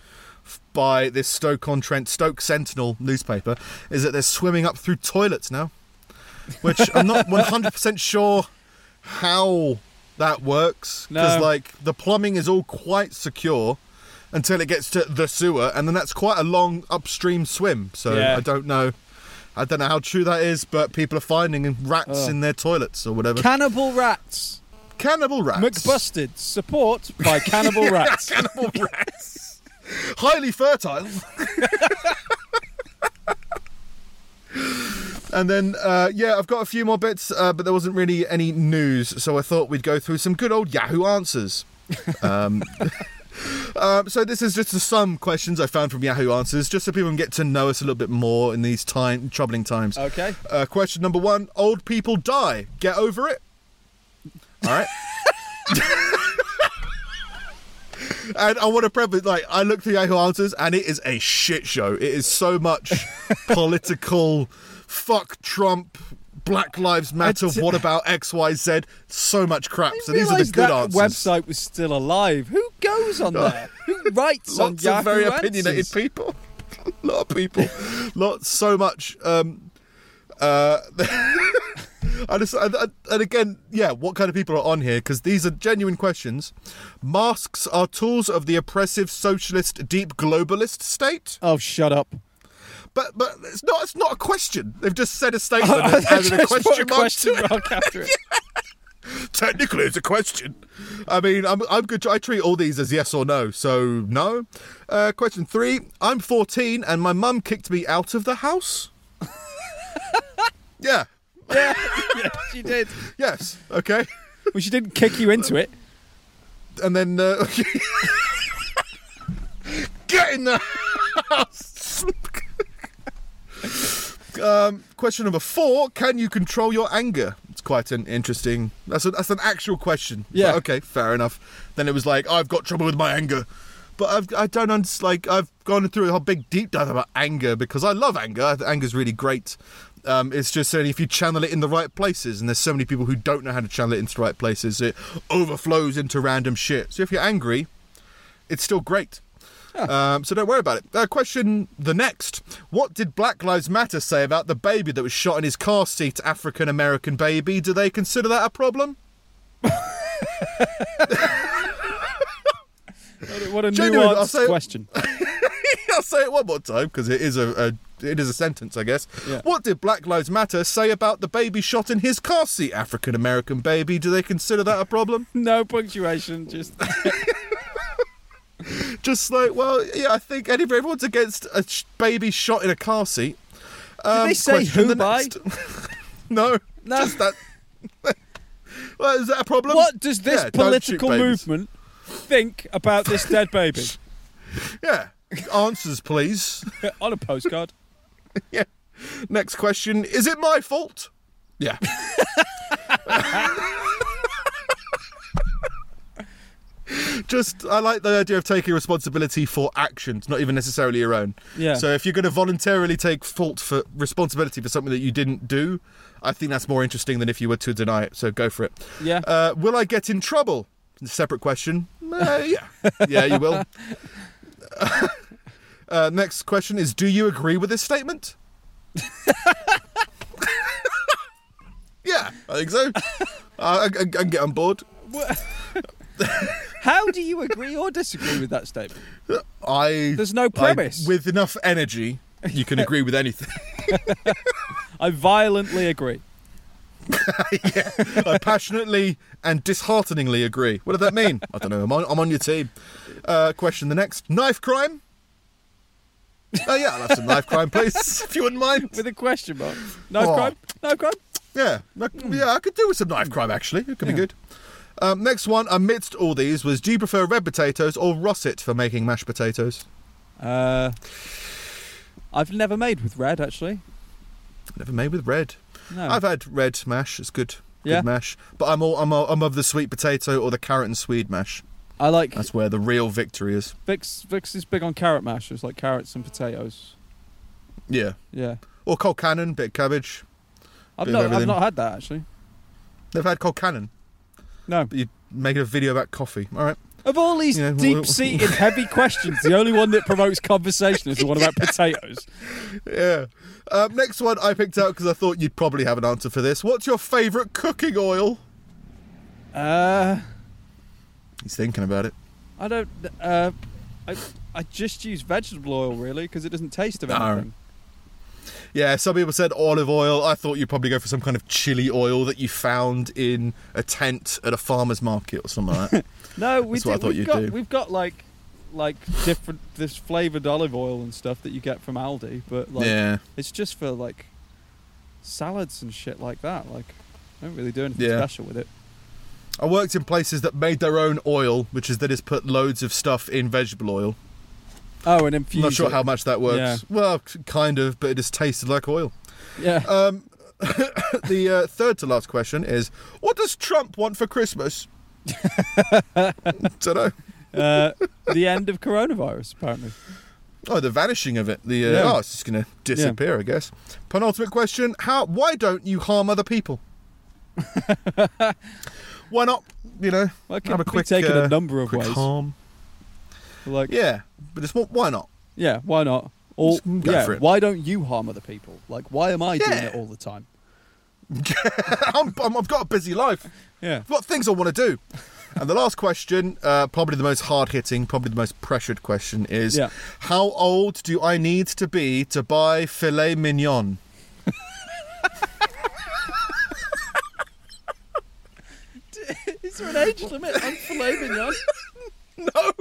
by this Stoke-on-Trent Stoke Sentinel newspaper is that they're swimming up through toilets now, which I'm not 100 percent sure how that works because No. like the plumbing is all quite secure until it gets to the sewer, and then that's quite a long upstream swim. So Yeah. I don't know. I don't know how true that is, but people are finding rats Oh. in their toilets or whatever. Cannibal rats. Cannibal rats. McBusted. Support by Cannibal Rats. Cannibal rats. Highly fertile. and then, uh, yeah, I've got a few more bits, uh, but there wasn't really any news, so I thought we'd go through some good old Yahoo answers. Um, um, so this is just some questions I found from Yahoo Answers, just so people can get to know us a little bit more in these time troubling times. Okay. Uh, question number one: Old people die. Get over it. All right. and I want to preface, like, I looked through Yahoo Answers, and it is a shit show. It is so much political, fuck Trump, Black Lives Matter. It's- what about X, Y, Z? So much crap. So these are the good that answers. website was still alive. Who goes on there? Who writes on Lots Yahoo of very Answers? opinionated people. a lot of people. Lots, so much. Um, uh, I just, and, and again, yeah, what kind of people are on here? Because these are genuine questions. Masks are tools of the oppressive socialist, deep globalist state. Oh, shut up. But but it's not. It's not a question. They've just said a statement I and added a question a mark question to it. mark after it. Technically, it's a question. I mean, I'm I'm good. I treat all these as yes or no. So no. Uh, question three. I'm 14 and my mum kicked me out of the house. yeah. yeah, yeah, she did. Yes. Okay. Well, she didn't kick you into it. And then uh, get in the house. um, question number four: Can you control your anger? It's quite an interesting. That's a, that's an actual question. Yeah. Okay, fair enough. Then it was like I've got trouble with my anger, but I've I don't understand. Like I've gone through a whole big deep dive about anger because I love anger. Anger's really great. Um, it's just saying if you channel it in the right places, and there's so many people who don't know how to channel it into the right places, it overflows into random shit. So if you're angry, it's still great. Um, so don't worry about it. Uh, question the next. What did Black Lives Matter say about the baby that was shot in his car seat, African American baby? Do they consider that a problem? What a Genuine, I'll nuanced say- question. I'll say it one more time because it is a, a it is a sentence, I guess. Yeah. What did Black Lives Matter say about the baby shot in his car seat, African American baby? Do they consider that a problem? No punctuation, just Just like, well, yeah, I think everyone's against a sh- baby shot in a car seat. Um, they say who by? no, No. just that. well, is that a problem? What does this Yeah, political movement think about this dead baby? Yeah. Answers, please. On a postcard. yeah. Next question: Is it my fault? Yeah. Just, I like the idea of taking responsibility for actions, not even necessarily your own. Yeah. So if you're going to voluntarily take fault for responsibility for something that you didn't do, I think that's more interesting than if you were to deny it. So go for it. Yeah. Uh, will I get in trouble? Separate question. Uh, yeah, yeah, you will. Uh, next question is: Do you agree with this statement? yeah, I think so. I, I, I can get on board. How do you agree or disagree with that statement? I There's no I- premise. with enough energy, you can agree with anything. I violently agree. I passionately and dishearteningly agree. What does that mean? I don't know. I'm on, I'm on your team. Uh, question the next: Knife crime. Oh yeah, I'll have some knife crime, please, if you wouldn't mind. With a question mark. Knife Oh. crime? Knife crime? Yeah, I- yeah, I could do with some knife crime actually. It could be good. Um, next one, amidst all these, was do you prefer red potatoes or russet for making mashed potatoes? Uh, I've never made with red, actually. Never made with red. No. I've had red mash. It's good. Good Yeah? mash. But I'm all, I'm all, I'm of the sweet potato or the carrot and swede mash. I like That's where the real victory is. Vix. Vix is big on carrot mash. It's like carrots and potatoes. Yeah. Yeah. Or colcannon, bit of cabbage. I've Bit of not. I've everything. not had that actually. They've had colcannon. No. But you make a video about coffee. All right. Of all these deep-seated, heavy questions, the only one that promotes conversation is the one about potatoes. Yeah. Um, next one I picked out because I thought you'd probably have an answer for this. What's your favourite cooking oil? Uh, He's thinking about it. I don't. Uh, I I just use vegetable oil really because it doesn't taste of No. anything. Yeah, some people said olive oil. I thought you'd probably go for some kind of chili oil that you found in a tent at a farmer's market or something like that. No, we That's what I thought we've you'd got do. we've got like like different this flavored olive oil and stuff that you get from Aldi, but like yeah. it's just for like salads and shit like that. Like I don't really do anything Yeah. special with it. I worked in places that made their own oil, which is they just put loads of stuff in vegetable oil. Oh, and I'm not sure it. how much that works. Yeah. Well, kind of, but it just tasted like oil. Yeah. Um, the uh, third to last question is: What does Trump want for Christmas? I don't know. uh, the end of coronavirus, apparently. Oh, the vanishing of it. The uh, Yeah. oh, it's just going to disappear, I guess. Penultimate question: How? Why don't you harm other people? why not? You know, Well, it have a be quick, taken uh, a number of ways. harm. Like, yeah, Yeah, but it's why not? Yeah, why not? Or yeah, why don't you harm other people? Like, why am I doing it all the time? I'm, I'm, I've got a busy life. Yeah. I've got things I want to do. And the last question, uh, probably the most hard hitting, probably the most pressured question is Yeah. How old do I need to be to buy filet mignon? Is there an age limit on filet mignon? No.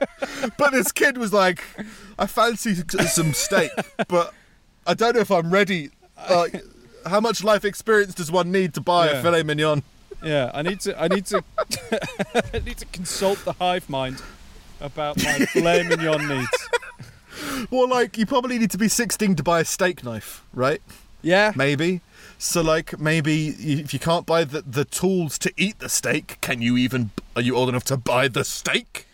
but this kid was like, I fancy some steak, but I don't know if I'm ready. Like, how much life experience does one need to buy Yeah. a filet mignon? Yeah, I need to. I need to. I need to consult the hive mind about my filet mignon needs. Well, like, you probably need to be 16 to buy a steak knife, right? Yeah. Maybe. So, like, maybe if you can't buy the, the tools to eat the steak, can you even. Are you old enough to buy the steak?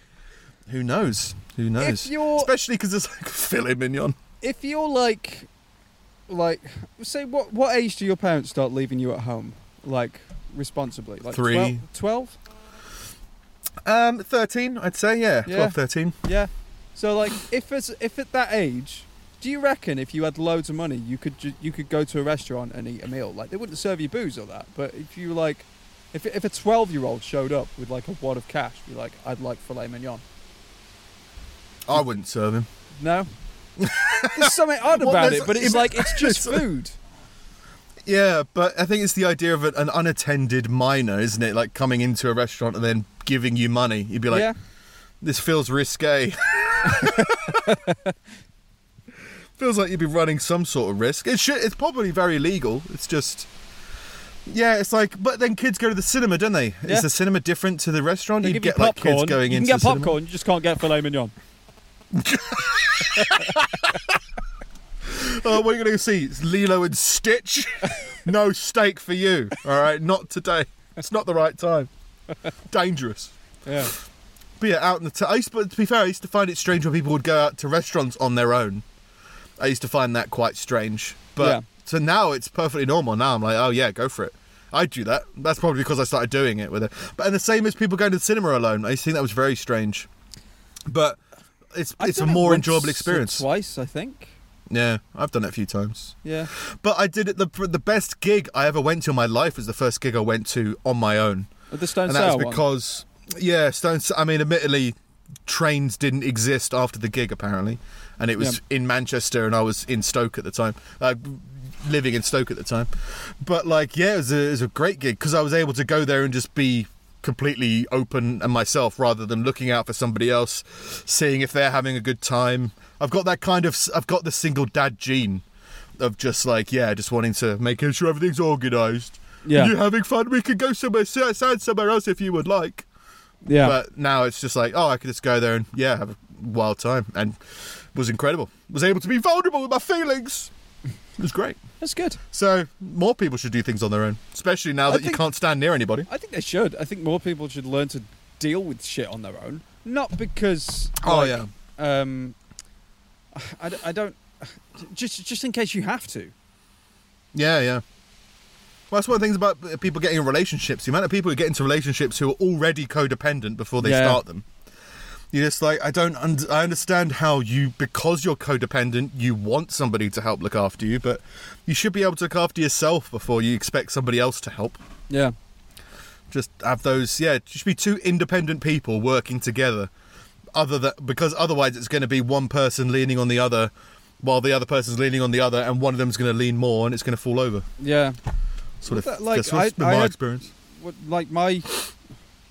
Who knows? Who knows? you're- Especially because it's like filet mignon. If you're like, like, say, what what age do your parents start leaving you at home, like responsibly? Like Three. 12? Um, 13, I'd say, yeah. Yeah. 12, 13. Yeah. So like, if it's if at that age, do you reckon if you had loads of money, you could ju- you could go to a restaurant and eat a meal? Like they wouldn't serve you booze or that, but if you like, if if a twelve year old showed up with like a wad of cash, be like, I'd like filet mignon. I wouldn't serve him. No. There's something odd Well, about it, but it's like it's just food. Yeah, but I think it's the idea of an, an unattended minor, isn't it? Like coming into a restaurant and then giving you money. You'd be like, yeah. this feels risque. feels like you'd be running some sort of risk. It should, it's probably very legal. It's just. Yeah, it's like, but then kids go to the cinema, don't they? Yeah. Is the cinema different to the restaurant? They You get like popcorn. kids going you can into get the cinema. popcorn. You just can't get filet mignon. Oh, what are you going to see? It's Lilo and Stitch? no steak for you. All right, not today. It's not the right time. Dangerous. Yeah. But yeah, out in the. T- I used to, but to be fair, I used to find it strange when people would go out to restaurants on their own. I used to find that quite strange. But Yeah. so now it's perfectly normal. Now I'm like, oh yeah, go for it. I do that. That's probably because I started doing it with it. But and the same as people going to the cinema alone. I used to think that was very strange. But it's I've it's a more enjoyable experience. Twice, I think. Yeah, I've done it a few times. Yeah. But I did it. The the best gig I ever went to in my life was the first gig I went to on my own, At the Stone and that was one. because yeah, Stone. I mean, admittedly, trains didn't exist after the gig apparently, and it was in Manchester, and I was in Stoke at the time, uh, living in Stoke at the time. But like, yeah, it was a, it was a great gig because I was able to go there and just be completely open and myself rather than looking out for somebody else, seeing if they're having a good time. I've got that kind of. I've got the single dad gene of just like yeah, just wanting to make sure everything's organised. Yeah. you having fun? We could go somewhere sad somewhere else if you would like. yeah. But now it's just like, oh, I could just go there and yeah, have a wild time, and was incredible. Was able to be vulnerable with my feelings. It was great. That's good. So more people should do things on their own, especially now I that you can't stand near anybody. I think they should. I think more people should learn to deal with shit on their own. Not because. Oh, like, yeah. Um, I, I don't. Just just in case you have to. Yeah, yeah. Well, that's one of the things about people getting in relationships. The amount of people who get into relationships who are already codependent before they Yeah. start them. You're just like, I don't. Und- I understand how you, because you're codependent, you want somebody to help look after you, but you should be able to look after yourself before you expect somebody else to help. Yeah. Just have those. Yeah, should be two independent people working together. Other that because otherwise it's going to be one person leaning on the other, while the other person's leaning on the other, and one of them's going to lean more, and it's going to fall over. Yeah. Sort of. That- like, that's what's I- been I my had- experience. What, like my,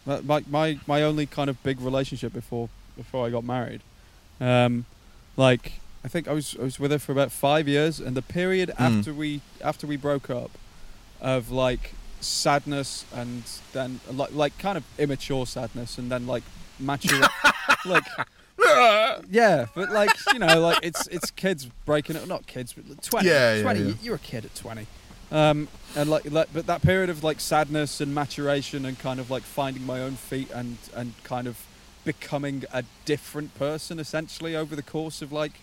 my my my only kind of big relationship before before I got married, um, like I think I was I was with her for about five years, and the period Mm. after we after we broke up, of like sadness and then like like kind of immature sadness, and then like mature, like yeah, but like you know, like it's it's kids breaking it, not kids, but twenty. Yeah, yeah, twenty. yeah. you- You're a kid at twenty, um, and like, like, but that period of like sadness and maturation and kind of like finding my own feet and and kind of becoming a different person essentially over the course of like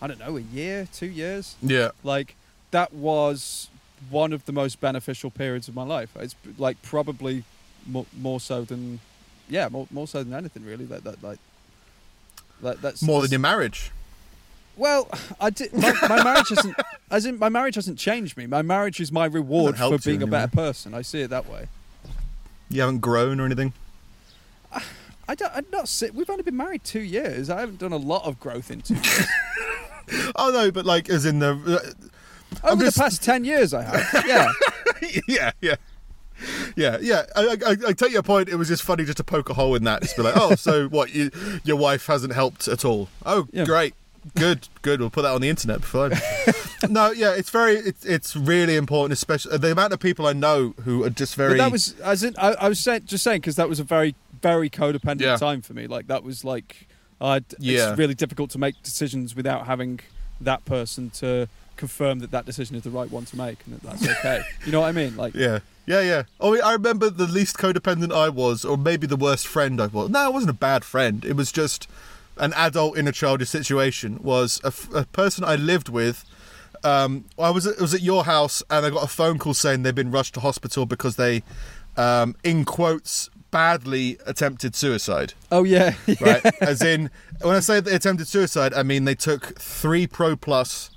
I don't know a year, two years. Yeah. Like that was one of the most beneficial periods of my life. It's like probably more, more so than yeah, more, more so than anything really. That that like that, that's More than your marriage. Well, I did. My, my marriage hasn't, as in my marriage hasn't changed me. My marriage is my reward for being a better person. I see it that way. You haven't grown or anything. I don't. I'm not. si- We've only been married two years. I haven't done a lot of growth in two years. Oh no, but like as in the. Uh, I'm Over just- the past ten years, I have. Yeah. yeah, yeah. Yeah, yeah. I, I, I take your point. It was just funny just to poke a hole in that. Just be like, oh, so what? You, your wife hasn't helped at all? Oh, Yeah. great, good, good. We'll put that on the internet. Fine. no, yeah, it's very, it's, it's really important, especially the amount of people I know who are just very. But that was as in. I, I was saying, just saying because that was a very, very codependent Yeah. time for me. Like that was like, I'd, Yeah. it's really difficult to make decisions without having that person to confirm that that decision is the right one to make and that that's okay. you know what I mean? Like. Yeah. Yeah, yeah. Oh, I remember the least codependent I was, or maybe the worst friend I was. No, it wasn't a bad friend. It was just an adult in a childish situation. Was a, f- a person I lived with. Um, I was at, it was at your house, and I got a phone call saying they'd been rushed to hospital because they, um, in quotes, badly attempted suicide. Oh yeah. Right? As in, when I say they attempted suicide, I mean they took three Pro Plus,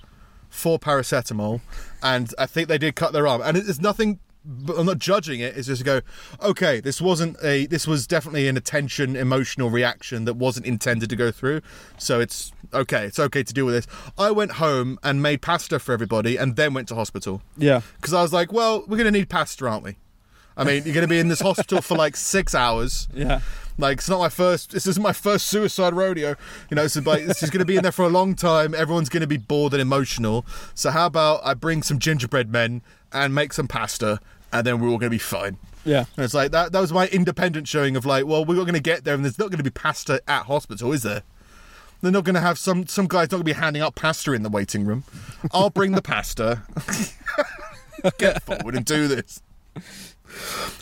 four paracetamol, and I think they did cut their arm. And it's nothing. But I'm not judging it. It's just to go, okay, this wasn't a. This was definitely an attention, emotional reaction that wasn't intended to go through. So it's okay. It's okay to deal with this. I went home and made pasta for everybody, and then went to hospital yeah. because I was like, well, we're going to need pasta, aren't we? I mean, you're going to be in this hospital for like six hours. Yeah. Like it's not my first. This isn't my first suicide rodeo. You know, so like this is going to be in there for a long time. Everyone's going to be bored and emotional. So how about I bring some gingerbread men and make some pasta, and then we're all going to be fine. Yeah. And it's like that. That was my independent showing of like, well, we're not going to get there, and there's not going to be pasta at hospital, is there? They're not going to have some some guys not going to be handing out pasta in the waiting room. I'll bring the pasta. Get forward and do this.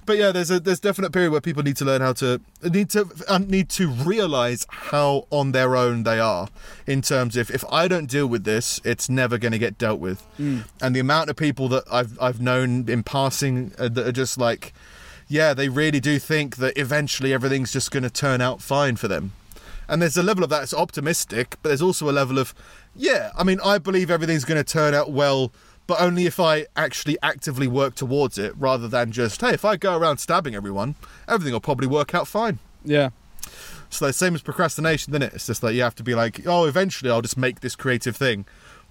But yeah, there's a there's definite period where people need to learn how to need to uh, need to realize how on their own they are in terms of if I don't deal with this, it's never going to get dealt with. And the amount of people that I've I've known in passing uh, that are just like, yeah, they really do think that eventually everything's just going to turn out fine for them. And there's a level of that that's optimistic, but there's also a level of, yeah, I mean, I believe everything's going to turn out well, but only if I actually actively work towards it rather than just, hey, if I go around stabbing everyone, everything will probably work out fine. Yeah. So the same as procrastination, isn't it? It's just like you have to be like, oh, eventually I'll just make this creative thing,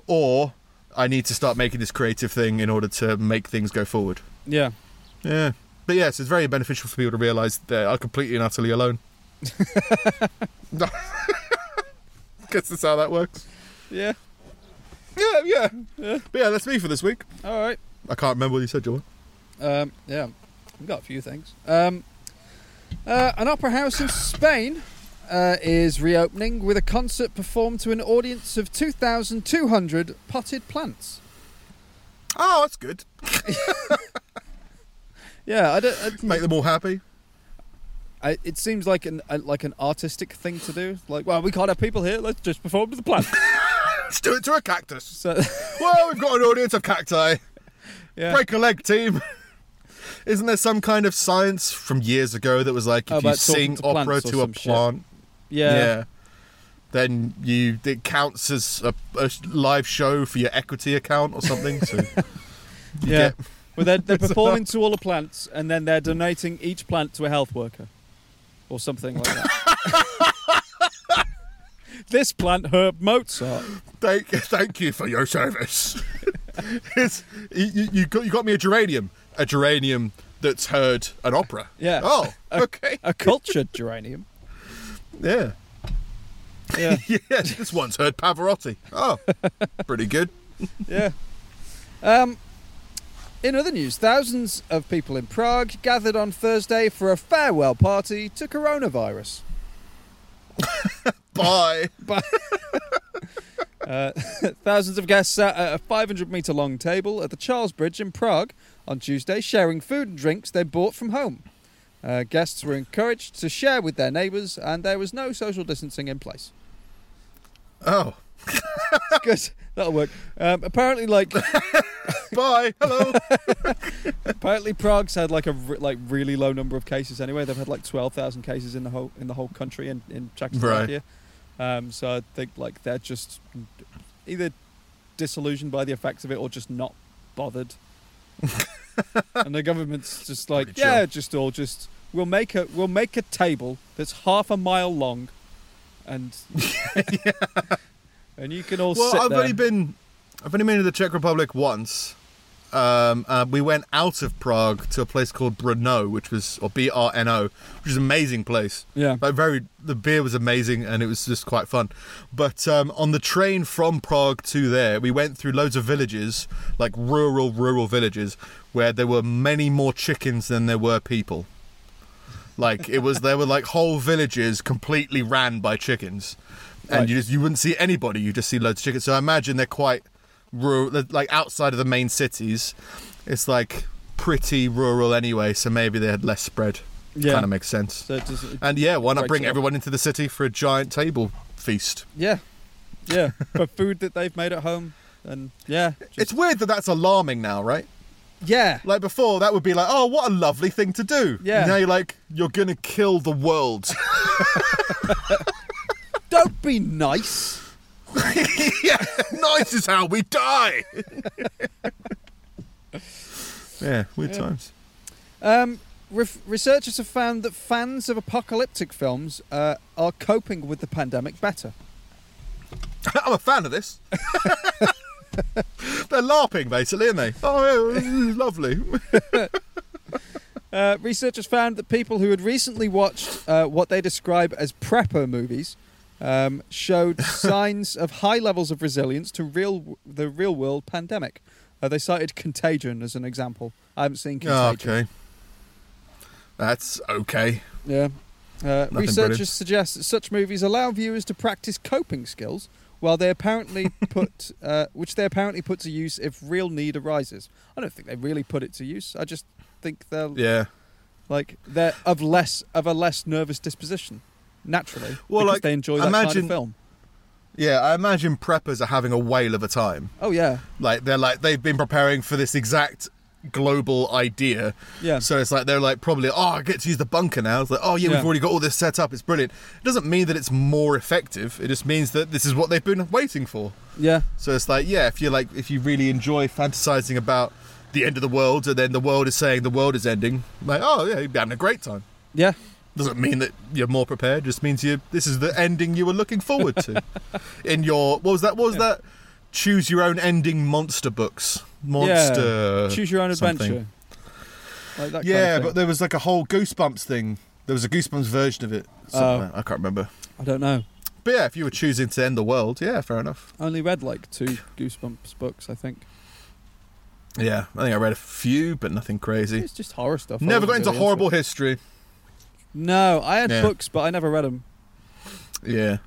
or I need to start making this creative thing in order to make things go forward. Yeah. Yeah. But yes, it's very beneficial for people to realise they are completely and utterly alone. Guess that's how that works. Yeah. Yeah, yeah. But yeah, that's me for this week. All right. I can't remember what you said, Joel. Um, yeah, we've got a few things. Um, uh, an opera house in Spain uh, is reopening with a concert performed to an audience of 2,200 potted plants. Oh, that's good. Yeah, I don't. I, Make them all happy. I, it seems like an a, like an artistic thing to do. Like, well, we can't have people here. Let's just perform to the plant. Let's do it to a cactus. So, Well, we've got an audience of cacti. yeah. Break a leg, team. Isn't there some kind of science from years ago that was like Oh, if you sing to opera to a plant, yeah, yeah. then you it counts as a, a live show for your equity account or something. So yeah. get- Well, they're, they're performing to all the plants, and then they're donating each plant to a health worker, or something like that. This plant, Herb Mozart. thank, thank you for your service. It's- you, you, got you got me a geranium, a geranium that's heard an opera. Yeah. Oh, okay. A cultured geranium. Yeah. Yeah, Yeah. This one's heard Pavarotti. Oh, pretty good. yeah. Um, in other news, thousands of people in Prague gathered on Thursday for a farewell party to coronavirus. Bye. Uh, thousands of guests sat at a 500 metre long table at the Charles Bridge in Prague on Tuesday, sharing food and drinks they bought from home. Uh, guests were encouraged to share with their neighbours, and there was no social distancing in place. Oh, good. That'll work. Um, apparently, like bye. Hello. apparently, Prague's had like a re- like really low number of cases anyway. They've had like 12,000 cases in the whole in the whole country in in Czechoslovakia. Um, so I think like they're just either disillusioned by the effects of it or just not bothered. and the government's just like, Pretty chill. yeah, just all just we'll make a we'll make a table that's half a mile long, and and you can all well, sit I've there. only been, I've only been to the Czech Republic once. Um, uh, we went out of Prague to a place called Brno, which was or B R N O, which is an amazing place. yeah, Like very, the beer was amazing and it was just quite fun. But um, on the train from Prague to there, we went through loads of villages, like rural, rural villages, where there were many more chickens than there were people. Like it was, there were like whole villages completely ran by chickens, and Right. you just you wouldn't see anybody. You just see loads of chickens. So I imagine they're quite rural, like outside of the main cities. It's like pretty rural anyway, so maybe they had less spread. yeah. Kind of makes sense. So it- And yeah, why not bring everyone into the city for a giant table feast? yeah, yeah, for food that they've made at home, and yeah, just- It's weird that that's alarming now, right? yeah, Like before, that would be like, oh, what a lovely thing to do. Yeah. Now you're like, you're gonna kill the world. don't be nice. yeah, nice is how we die. yeah, weird Yeah. times. Um, ref- researchers have found that fans of apocalyptic films uh, are coping with the pandemic better. I'm a fan of this. They're LARPing, basically, aren't they? Oh, yeah, lovely. Uh, researchers found that people who had recently watched uh, what they describe as prepper movies um, showed signs of high levels of resilience to real the real world pandemic. Uh, they cited Contagion as an example. I haven't seen Oh, okay. That's okay. Yeah. Uh, researchers brilliant. suggest that such movies allow viewers to practice coping skills, while they apparently put, uh, which they apparently put to use if real need arises. I don't think they really put it to use. I just think they're Yeah. like they're of less of a less nervous disposition naturally Well, because like, they enjoy that kind of film. Yeah, I imagine preppers are having a whale of a time. Oh yeah, Like they're like they've been preparing for this exact global idea. yeah, So it's like they're like probably oh I get to use the bunker now. It's like oh yeah, Yeah. we've already got all this set up. It's brilliant. It doesn't mean that it's more effective. It just means that this is what they've been waiting for. yeah, So it's like yeah, if you like if you really enjoy fantasizing about the end of the world and then the world is saying the world is ending, like oh yeah, you'd be having a great time. yeah. Doesn't mean that you're more prepared. Just means you this is the ending you were looking forward to. In your what was that? What was Yeah. that? Choose your own ending monster books. Monster. Choose your own something. adventure. Like that yeah, kind of but there was like a whole Goosebumps thing. There was a Goosebumps version of it. Oh. somewhere. I can't remember. I don't know. But yeah, if you were choosing to end the world, yeah, fair enough. I only read like two Goosebumps books. I think Yeah, I think I read a few, but nothing crazy. it's just horror stuff. Never got into really horrible it. history. No, I had Yeah. books, but I never read them. Yeah,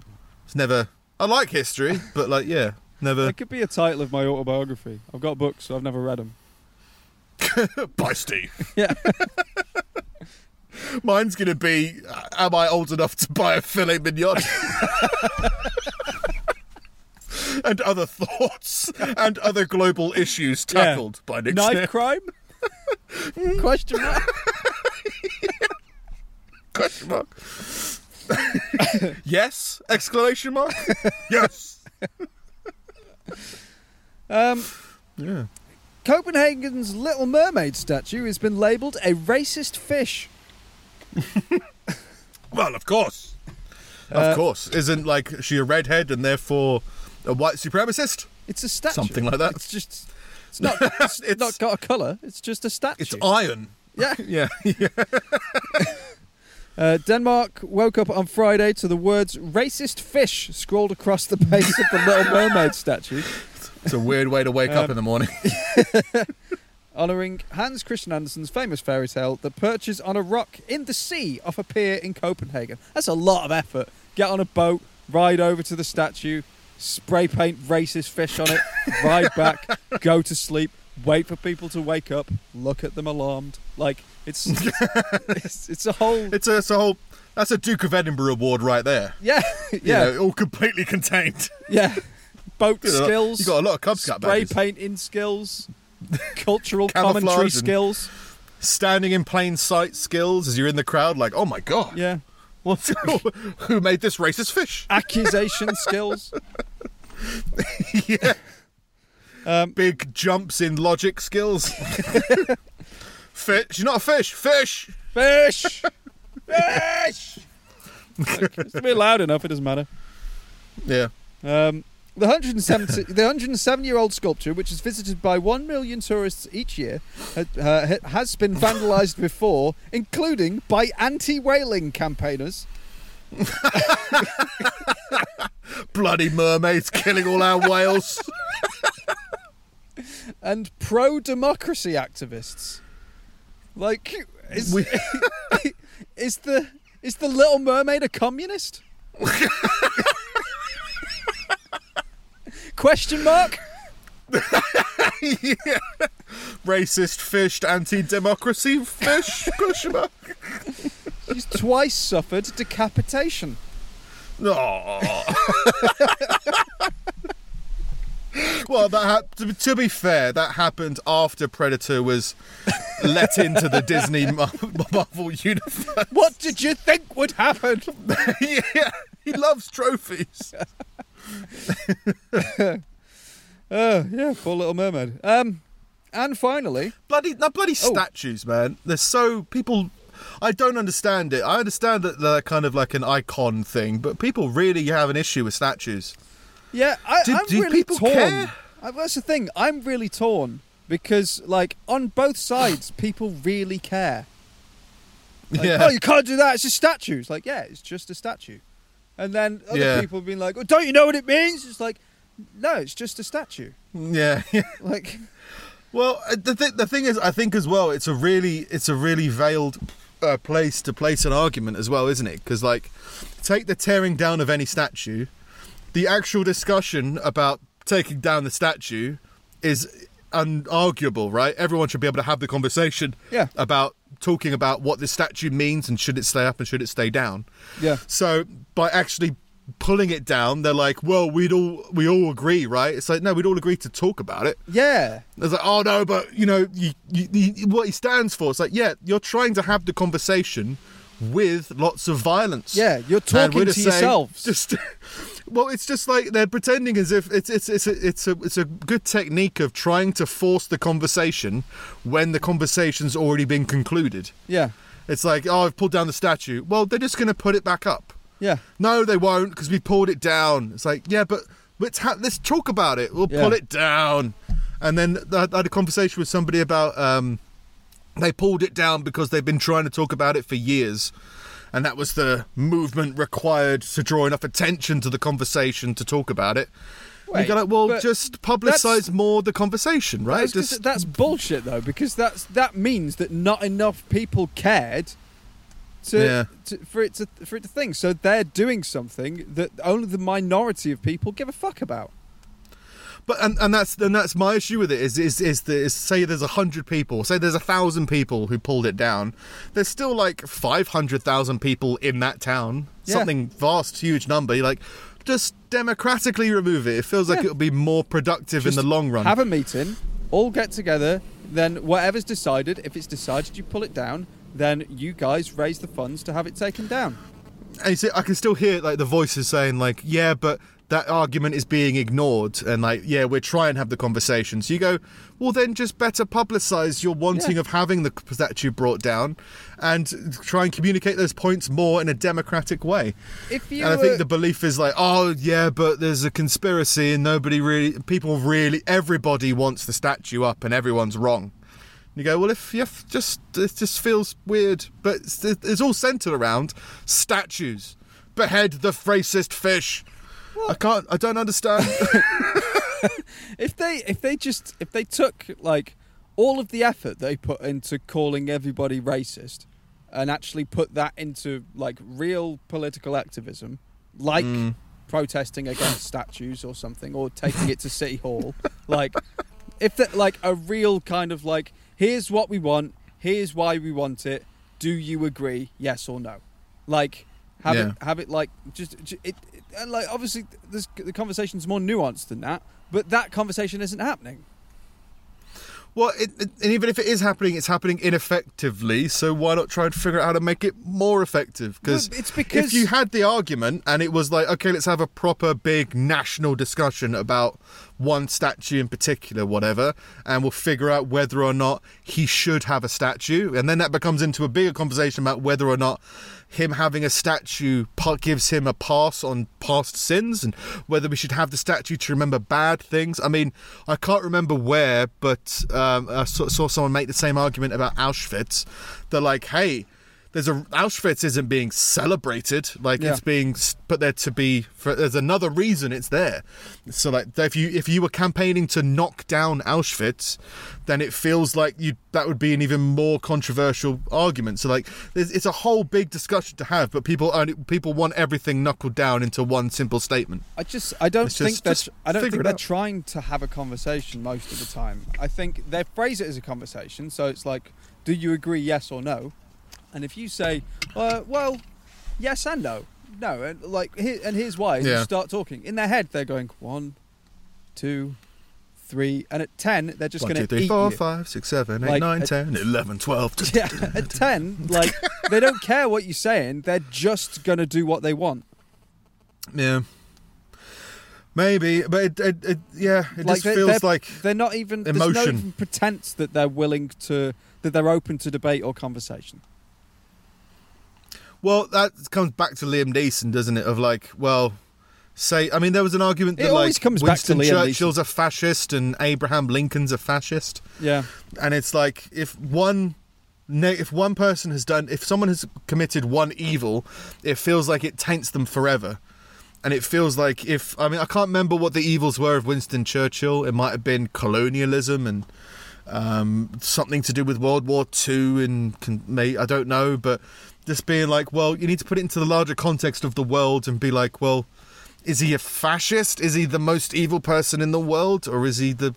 it's never. I like history, but like, yeah, Never. It could be a title of my autobiography. I've got books, so I've never read them. By Steve. Yeah. Mine's gonna be: uh, Am I old enough to buy a filet mignon? and other thoughts and other global issues tackled by Nick Knife Smith. crime? Question mark. Question mark. yes? Exclamation mark. yes. Um, Yeah. Copenhagen's Little Mermaid statue has been labelled a racist fish. Well, of course. Uh, of course. Isn't like she a redhead and therefore a white supremacist? It's a statue. Something like that. It's just. It's not. It's, It's- not got a colour. It's just a statue. It's iron. yeah. Yeah. yeah. Uh, Denmark woke up on Friday to the words "racist fish" scrawled across the base of the Little Mermaid statue, It's a weird way to wake up Um, in the morning. honouring Hans Christian Andersen's famous fairy tale that perches on a rock in the sea off a pier in Copenhagen. That's a lot of effort. Get on a boat, ride over to the statue, spray paint racist fish on it, ride back, go to sleep, wait for people to wake up, look at them alarmed. Like it's it's, it's a whole It's a, it's a whole. That's a Duke of Edinburgh award right there. yeah You yeah know, all completely contained. yeah boat You know, skills. You got a lot of Cub Scout spray badges. painting skills, cultural commentary skills. Standing in plain sight skills as you're in the crowd, like, oh my god, Yeah, what's, who made this racist fish? accusation skills. yeah. Um, Big jumps in logic skills. fish. You're not a fish. Fish. fish, fish. Like, it's a bit loud enough. It doesn't matter. Yeah. Um, the 170, the 107 year old sculpture, which is visited by 1 million tourists each year, uh, has been vandalised before, including by anti whaling campaigners. Bloody mermaids killing all our whales. And pro democracy activists. Like, is, We- is the is the Little Mermaid a communist? Question mark. yeah. Racist fished anti-democracy fish. Question mark. She's twice suffered decapitation. Aw. well, that ha- to, to be fair, that happened after Predator was let into the Disney Mar- Marvel universe. What did you think would happen? yeah, he loves trophies. Oh yeah, poor Little Mermaid. Um, and finally, Bloody, no, bloody Oh. statues, man. They're so people. I don't understand it. I understand that they're kind of like an icon thing, but people really have an issue with statues. Yeah, I, Do- I'm do really people torn. care? Uh, That's the thing. I'm really torn because, like, on both sides, people really care. Like, yeah, Oh, you can't do that. It's just statues. Like, yeah, it's just a statue. And then other Yeah. people have been like, oh, don't you know what it means? It's like, no, it's just a statue. yeah, yeah. Like, Well, uh, the th- the thing is, I think as well, it's a really it's a really veiled uh, place to place an argument as well, isn't it? Because like, take the tearing down of any statue, the actual discussion about taking down the statue is unarguable, right? Everyone should be able to have the conversation Yeah. about talking about what this statue means and should it stay up and should it stay down. yeah, So by actually pulling it down, they're like, well, we'd all we all agree, right? It's like no, we'd all agree to talk about it. yeah, It's like, oh no, but you know, you, you, you, what he stands for. It's like, yeah, you're trying to have the conversation with lots of violence. yeah. You're talking to saying- yourselves. Just, well, it's just like they're pretending as if it's it's it's a, it's a it's a good technique of trying to force the conversation when the conversation's already been concluded. yeah, It's like, oh, I've pulled down the statue. Well, they're just going to put it back up. yeah, No, they won't because we pulled it down. It's like, yeah, but let's ha- let's talk about it. We'll Yeah. pull it down. And then I I had a conversation with somebody about um, they pulled it down because they've been trying to talk about it for years, and that was the movement required to draw enough attention to the conversation to talk about it. Wait, you go like, well, just publicize more the conversation, right? was Just that's bullshit though, because that's that means that not enough people cared to, Yeah. to for it to for it to think. So they're doing something that only the minority of people give a fuck about. But and, and that's and that's my issue with it is is is, the, is say there's a hundred people, say there's a thousand people who pulled it down. There's still like five hundred thousand people in that town, Yeah. something vast, huge number. You're like, just democratically remove it. It feels like Yeah. it'll be more productive Just in the long run. Have a meeting, all get together, then whatever's decided, if it's decided you pull it down, then you guys raise the funds to have it taken down. and you see, I can still hear like the voices saying like, yeah, but that argument is being ignored, and like, yeah, we're trying to have the conversation. So you go, well, then just better publicise your wanting Yeah. of having the statue brought down, and try and communicate those points more in a democratic way. If you And I were- think the belief is like, oh yeah, but there's a conspiracy, and nobody really, people really, everybody wants the statue up, and everyone's wrong. You go, well, if you just it just feels weird, but it's, it's all centered around statues. Behead the racist fish. I can't. I don't understand. if they if they just if they took like all of the effort they put into calling everybody racist and actually put that into like real political activism like Mm. protesting against statues or something or taking it to city hall like if that like a real kind of like here's what we want here's why we want it do you agree yes or no like have Yeah. it have it like just it, Uh, like obviously this the conversation's more nuanced than that but that conversation isn't happening Well, it, it, and even if it is happening, it's happening ineffectively. So why not try and figure out how to make it more effective? Because it's because- if you had the argument and it was like, okay, let's have a proper big national discussion about one statue in particular, whatever, and we'll figure out whether or not he should have a statue, and then that becomes into a bigger conversation about whether or not him having a statue gives him a pass on past sins and whether we should have the statue to remember bad things. I mean, I can't remember where, but um, I saw, saw someone make the same argument about Auschwitz. They're like, hey, there's a Auschwitz isn't being celebrated, like Yeah. it's being put there to be. For, there's another reason it's there. So like, if you if you were campaigning to knock down Auschwitz, then it feels like you that would be an even more controversial argument. So like, there's, it's a whole big discussion to have, but people only people want everything knuckled down into one simple statement. I just I don't It's think just I don't think they're out. trying to have a conversation most of the time. I think they phrase it as a conversation, so it's like, do you agree, yes or no? And if you say, uh, well, yes and no, no, and like, here, and here's why, and you start talking in their head, they're going one, two, three, and at ten, they're just One, going two, to three, eat four, you. five, six, seven, eight, Like, nine, uh, 10, 11, 12. Yeah, at ten, like they don't care what you're saying; they're just going to do what they want. Yeah. Maybe, but it, it, it yeah, it just they- feels they're- like They're not even There's no Emotion. even pretense that they're willing to that they're open to debate or conversation. Well, that comes back to Liam Neeson, doesn't it? Of like, well, say, I mean, there was an argument that like comes back to Winston Churchill's a fascist and Abraham Lincoln's a fascist, Yeah, and it's like if one. If one person has done, if someone has committed one evil, it feels like it taints them forever, and it feels like if I mean I can't remember what the evils were of Winston Churchill. It might have been colonialism and um, something to do with World War Two and con- may I don't know, but just being like, well, you need to put it into the larger context of the world and be like, well, is he a fascist? Is he the most evil person in the world, or is he the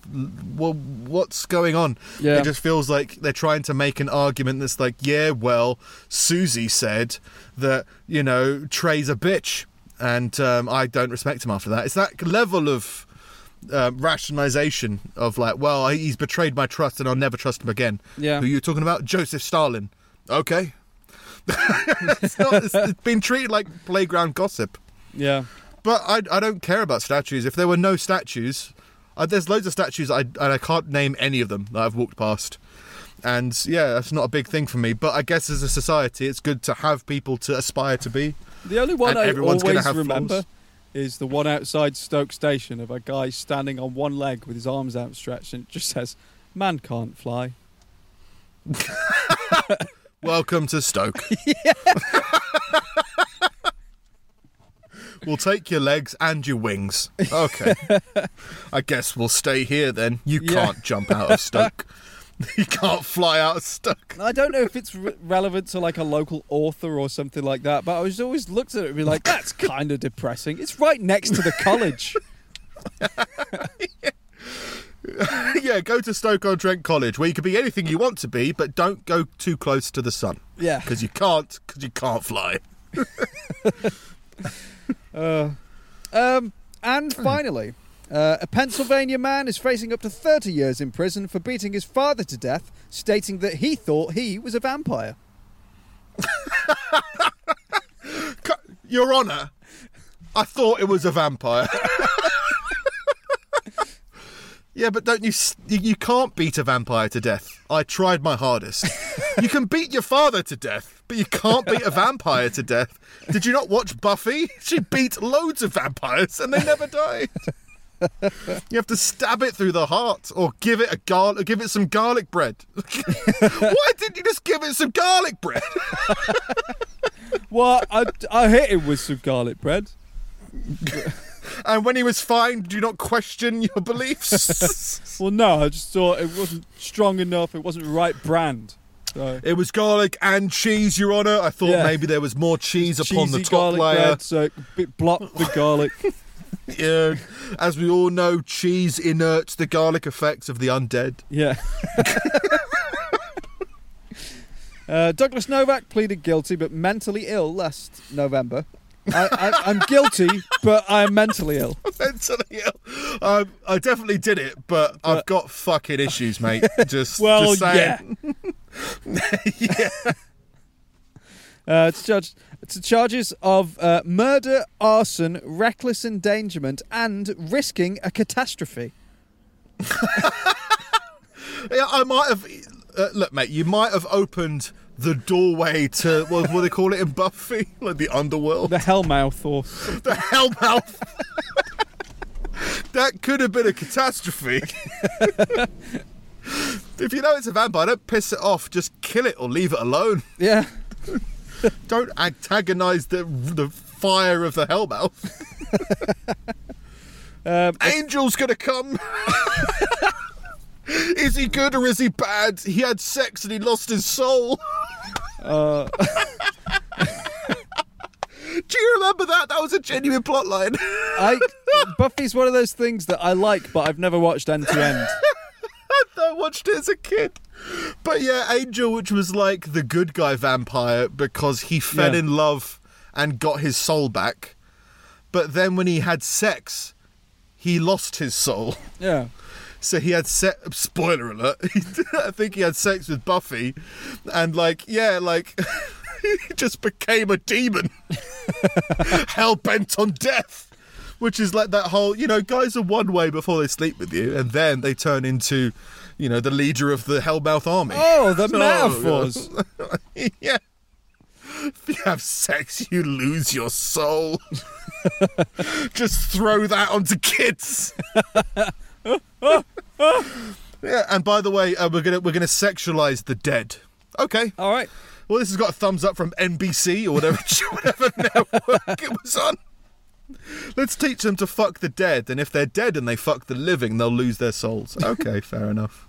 well? What's going on? Yeah. It just feels like they're trying to make an argument that's like, yeah, well, Susie said that you know Trey's a bitch, and um, I don't respect him after that. It's that level of uh, rationalization of like, well, he's betrayed my trust, and I'll never trust him again. yeah. Who you talking about? Joseph Stalin. Okay. it's, not, it's, it's been treated like playground gossip. Yeah, But I, I don't care about statues. If there were no statues, uh, there's loads of statues I, and I can't name any of them that I've walked past. And yeah, that's not a big thing for me. But I guess as a society, it's good to have people to aspire to be. the only one And I always remember flaws. is the one outside Stoke Station of a guy standing on one leg with his arms outstretched, and it just says, "Man can't fly." Welcome to Stoke. we'll take your legs and your wings. Okay. I guess we'll stay here then. You Yeah. can't jump out of Stoke. you can't fly out of Stoke. I don't know if it's re- relevant to like a local author or something like that, but I was always looked at it and be like, "That's kind of depressing." It's right next to the college. yeah, go to Stoke-on-Trent College, where you can be anything you want to be, but don't go too close to the sun Yeah. because you can't because you can't fly. Uh, um, and finally, uh, a Pennsylvania man is facing up to 30 years in prison for beating his father to death, stating that he thought he was a vampire. Your Honour, I thought it was a vampire. Yeah, but don't you, you? Can't beat a vampire to death. I tried my hardest. you can beat your father to death, but you can't beat a vampire to death. Did you not watch Buffy? She beat loads of vampires and they never died. You have to stab it through the heart, or give it a gar- give it some garlic bread. Why didn't you just give it some garlic bread? Well, I, I hit it with some garlic bread. And when he was fine, do not question your beliefs? Well, no, I just thought it wasn't strong enough. It wasn't the right brand. So, it was garlic and cheese, Your Honour. I thought Yeah. maybe there was more cheese upon the top garlic layer. bread, so it bit block the garlic. Yeah. As we all know, cheese inerts the garlic effects of the undead. Yeah. uh, Douglas Novak pleaded guilty but mentally ill last November. I, I, I'm guilty, but I'm mentally ill. Mentally ill. Um, I definitely did it, but I've got fucking issues, mate. Just, Well, just saying. yeah. Uh, it's, charged, it's charges of uh, murder, arson, reckless endangerment, and risking a catastrophe. Yeah, I might have. Uh, look, mate, you might have opened the doorway to what, what do they call it in Buffy, like the underworld, The Hellmouth, or the Hellmouth. that could have been a catastrophe. if you know it's a vampire, don't piss it off. Just kill it or leave it alone. yeah, Don't antagonize the the fire of the Hellmouth. um, Angel's gonna come. Is he good or is he bad? He had sex and he lost his soul. uh, Do you remember that? That was a genuine plotline. I Buffy's one of those things that I like, but I've never watched end to end. I watched it as a kid. But yeah, Angel, which was like the good guy vampire because he fell Yeah. in love and got his soul back. But then when he had sex, he lost his soul. Yeah. So he had se Spoiler alert. I think he had sex with Buffy, and like, yeah, like he just became a demon, hell bent on death. Which is like that whole, you know, guys are one way before they sleep with you, and then they turn into, you know, the leader of the Hellmouth army. Oh, the So, metaphors. yeah. If you have sex, you lose your soul. Just throw that onto kids. yeah, and by the way, uh, we're gonna we're gonna sexualize the dead. Okay. All right. Well, this has got a thumbs up from NBC or whatever whatever network it was on. Let's teach them to fuck the dead, and if they're dead and they fuck the living, they'll lose their souls. Okay, fair enough.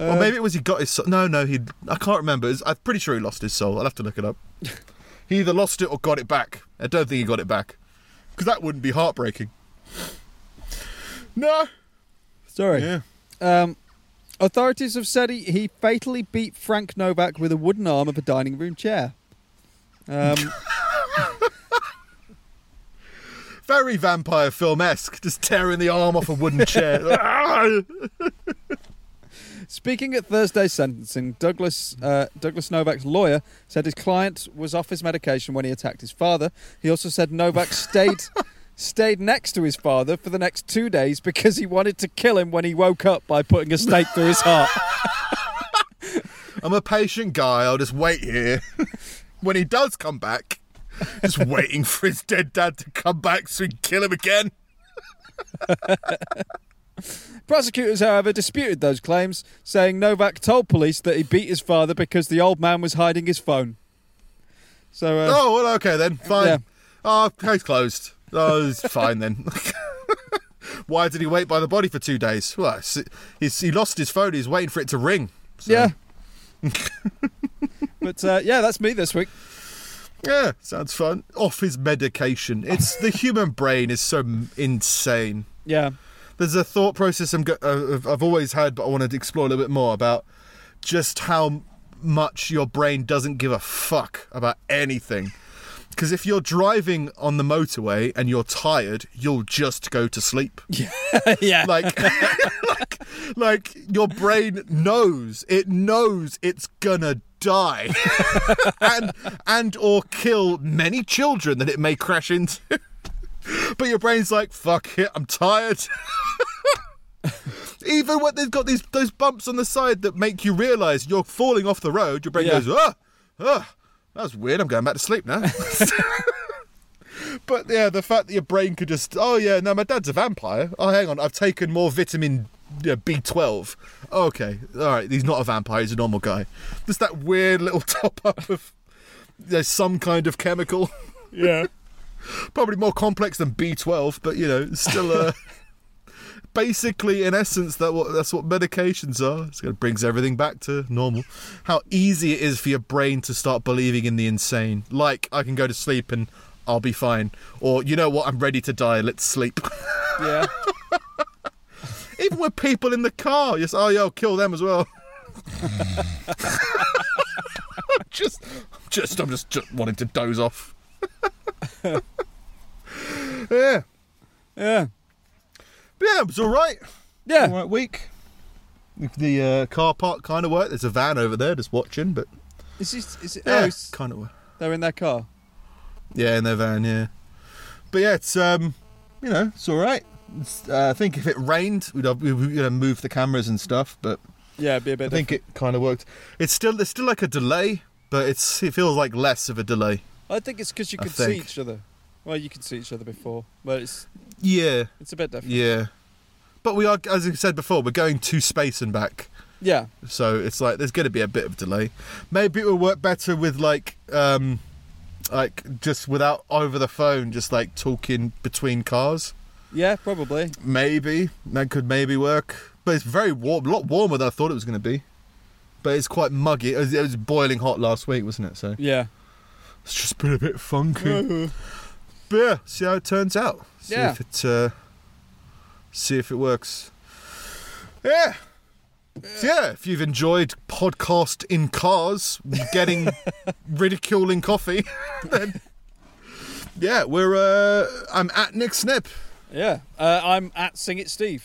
or Uh, maybe it was he got his soul. No, no, he. I can't remember. It's- I'm pretty sure he lost his soul. I'll have to look it up. he either lost it or got it back. I don't think he got it back, because that wouldn't be heartbreaking. No. Sorry. Yeah. Um, authorities have said he, he fatally beat Frank Novak with a wooden arm of a dining room chair. Um, Very vampire film esque, just tearing the arm off a wooden chair. Speaking at Thursday's sentencing, Douglas uh, Douglas Novak's lawyer said his client was off his medication when he attacked his father. He also said Novak stayed stayed next to his father for the next two days because he wanted to kill him when he woke up by putting a stake through his heart. I'm a patient guy. I'll just wait here. when he does come back, just waiting for his dead dad to come back so he can kill him again. Prosecutors, however, disputed those claims, saying Novak told police that he beat his father because the old man was hiding his phone. So, uh, oh, well, okay then. Fine. Yeah. Oh, case closed. Oh, it's fine then. Why did he wait by the body for two days? Well, he's, he lost his phone. He's waiting for it to ring. So, yeah. but uh, yeah, that's me this week. Yeah, sounds fun. Off his medication. It's the human brain is so insane. Yeah. there's a thought process I'm go- uh, I've always had, but I wanted to explore a little bit more about just how much your brain doesn't give a fuck about anything. Because if you're driving on the motorway and you're tired, you'll just go to sleep. yeah. Like, like, like your brain knows it knows it's gonna die, and and or kill many children that it may crash into. but your brain's like, fuck it, I'm tired. Even when they've got these those bumps on the side that make you realise you're falling off the road, your brain Yeah. goes, ah, ah, that's weird. I'm going back to sleep now. but yeah, the fact that your brain could just, oh yeah, no, my dad's a vampire. Oh, hang on, I've taken more vitamin B12. Okay, all right, he's not a vampire. He's a normal guy. Just that weird little top up of there's some kind of chemical. yeah. Probably more complex than B12, but you know, still uh, basically in essence that what that's what medications are. It's It brings everything back to normal. How easy it is for your brain to start believing in the insane. Like I can go to sleep and I'll be fine, or you know what, I'm ready to die. Let's sleep. Yeah. Even with people in the car, just oh yeah, I'll kill them as well. just, just, I'm just, just wanting to doze off. yeah, Yeah. Yeah, it was all right. Yeah. All right week. The uh, car park kind of worked. There's a van over there just watching, but Is this, is it, yeah, oh, kind of. they're in their car. Yeah, in their van, yeah. But yeah, it's um, you know, it's all right. It's, uh, I think if it rained, we'd have, we would you know, move the cameras and stuff, but Yeah, it'd be a bit I think it kind of worked. It's still there's still like a delay, but it's it feels like less of a delay. I think it's because you I can see each other. Well, you can see each other before, but it's Yeah, it's a bit different. yeah. But we are, as I said before, we're going to space and back. Yeah, So it's like there's going to be a bit of delay. Maybe it will work better with like um like just without over the phone just like talking between cars. yeah, probably. Maybe that could maybe work. But it's very warm, a lot warmer than I thought it was going to be. But it's quite muggy. It was, it was boiling hot last week, wasn't it? So Yeah. it's just been a bit funky. Yeah, see how it turns out. See Yeah. if it uh, see if it works. Yeah. So yeah, if you've enjoyed podcast in cars, getting ridiculing coffee, then yeah, we're uh, I'm at Nick Snip. Yeah. Uh, I'm at Sing It Steve.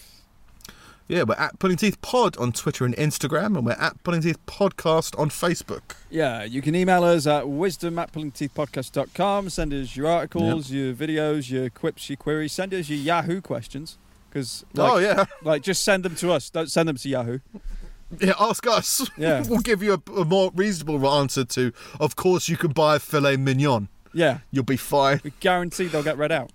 Yeah, we're at Pulling Teeth Pod on Twitter and Instagram, and we're at Pulling Teeth Podcast on Facebook. Yeah, you can email us at wisdom at pullingteethpodcast.com. Send us your articles, your videos, your quips, your queries. Send us your Yahoo questions. Because, like, oh yeah, like, just send them to us. Don't send them to Yahoo. yeah. Ask us. Yeah. we'll give you a, a more reasonable answer to. Of course, you can buy a filet mignon. Yeah, You'll be fine. we guarantee they'll get read out.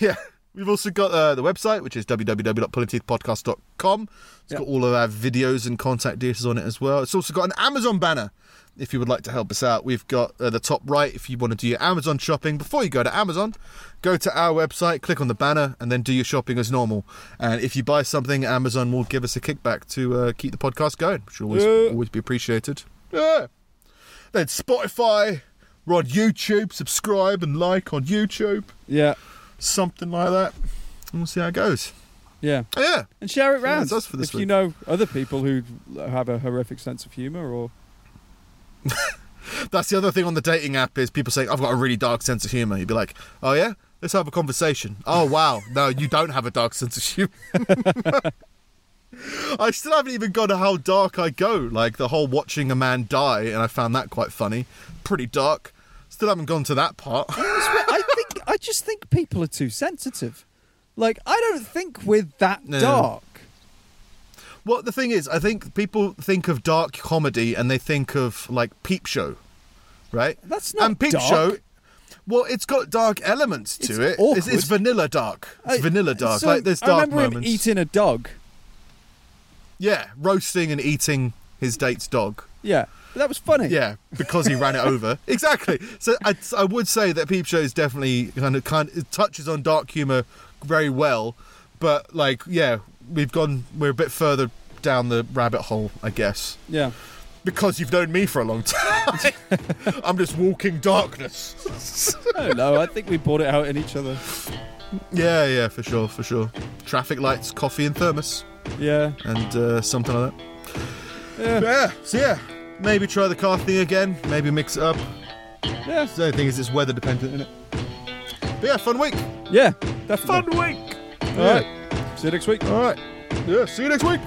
Yeah. We've also got uh, the website, which is www.pullingteethpodcast.com. It's Yeah. got all of our videos and contact details on it as well. It's also got an Amazon banner if you would like to help us out. We've got uh, the top right if you want to do your Amazon shopping. Before you go to Amazon, go to our website, click on the banner, and then do your shopping as normal. And if you buy something, Amazon will give us a kickback to uh, keep the podcast going, which will always, Yeah. always be appreciated. Yeah. Then Spotify, we're on YouTube. Subscribe and like on YouTube Yeah, something like that. And we'll see how it goes. yeah. Yeah, And share it Yeah, round. that's for this if you know other people who have a horrific sense of humour or. that's the other thing on the dating app is people saying I've got a really dark sense of humor. You'd be like, oh yeah, let's have a conversation. Oh wow, no, you don't have a dark sense of humor. I still haven't even gone to how dark I go. Like the whole watching a man die, and I found that quite funny. Pretty dark. Still haven't gone to that part. I I just think people are too sensitive. Like I don't think we're that No. dark. Well, the thing is, I think people think of dark comedy and they think of like Peep Show, right? That's not and Peep dark. Show. Well, it's got dark elements to It's it. It's, it's vanilla dark. It's I- vanilla dark. so like there's I dark remember moments. him eating a dog. Yeah, roasting and eating his date's dog. Yeah, but that was funny. Yeah, because he ran it over. Exactly. So I, I would say that Peep Show is definitely kind of kind it touches on dark humor very well, but like yeah, we've gone we're a bit further down the rabbit hole, I guess. yeah. Because you've known me for a long time. I'm just walking darkness. I don't know. I think we brought it out in each other. Yeah, yeah, for sure, for sure. Traffic lights, coffee, and thermos, Yeah, and uh, something like that. yeah, Yeah, so yeah, maybe try the car thing again. Maybe mix it up. yeah, The only thing is, it's weather dependent, isn't it? But yeah, fun week. yeah. Definitely. Fun week. All right. See you next week. All right. Yeah. See you next week.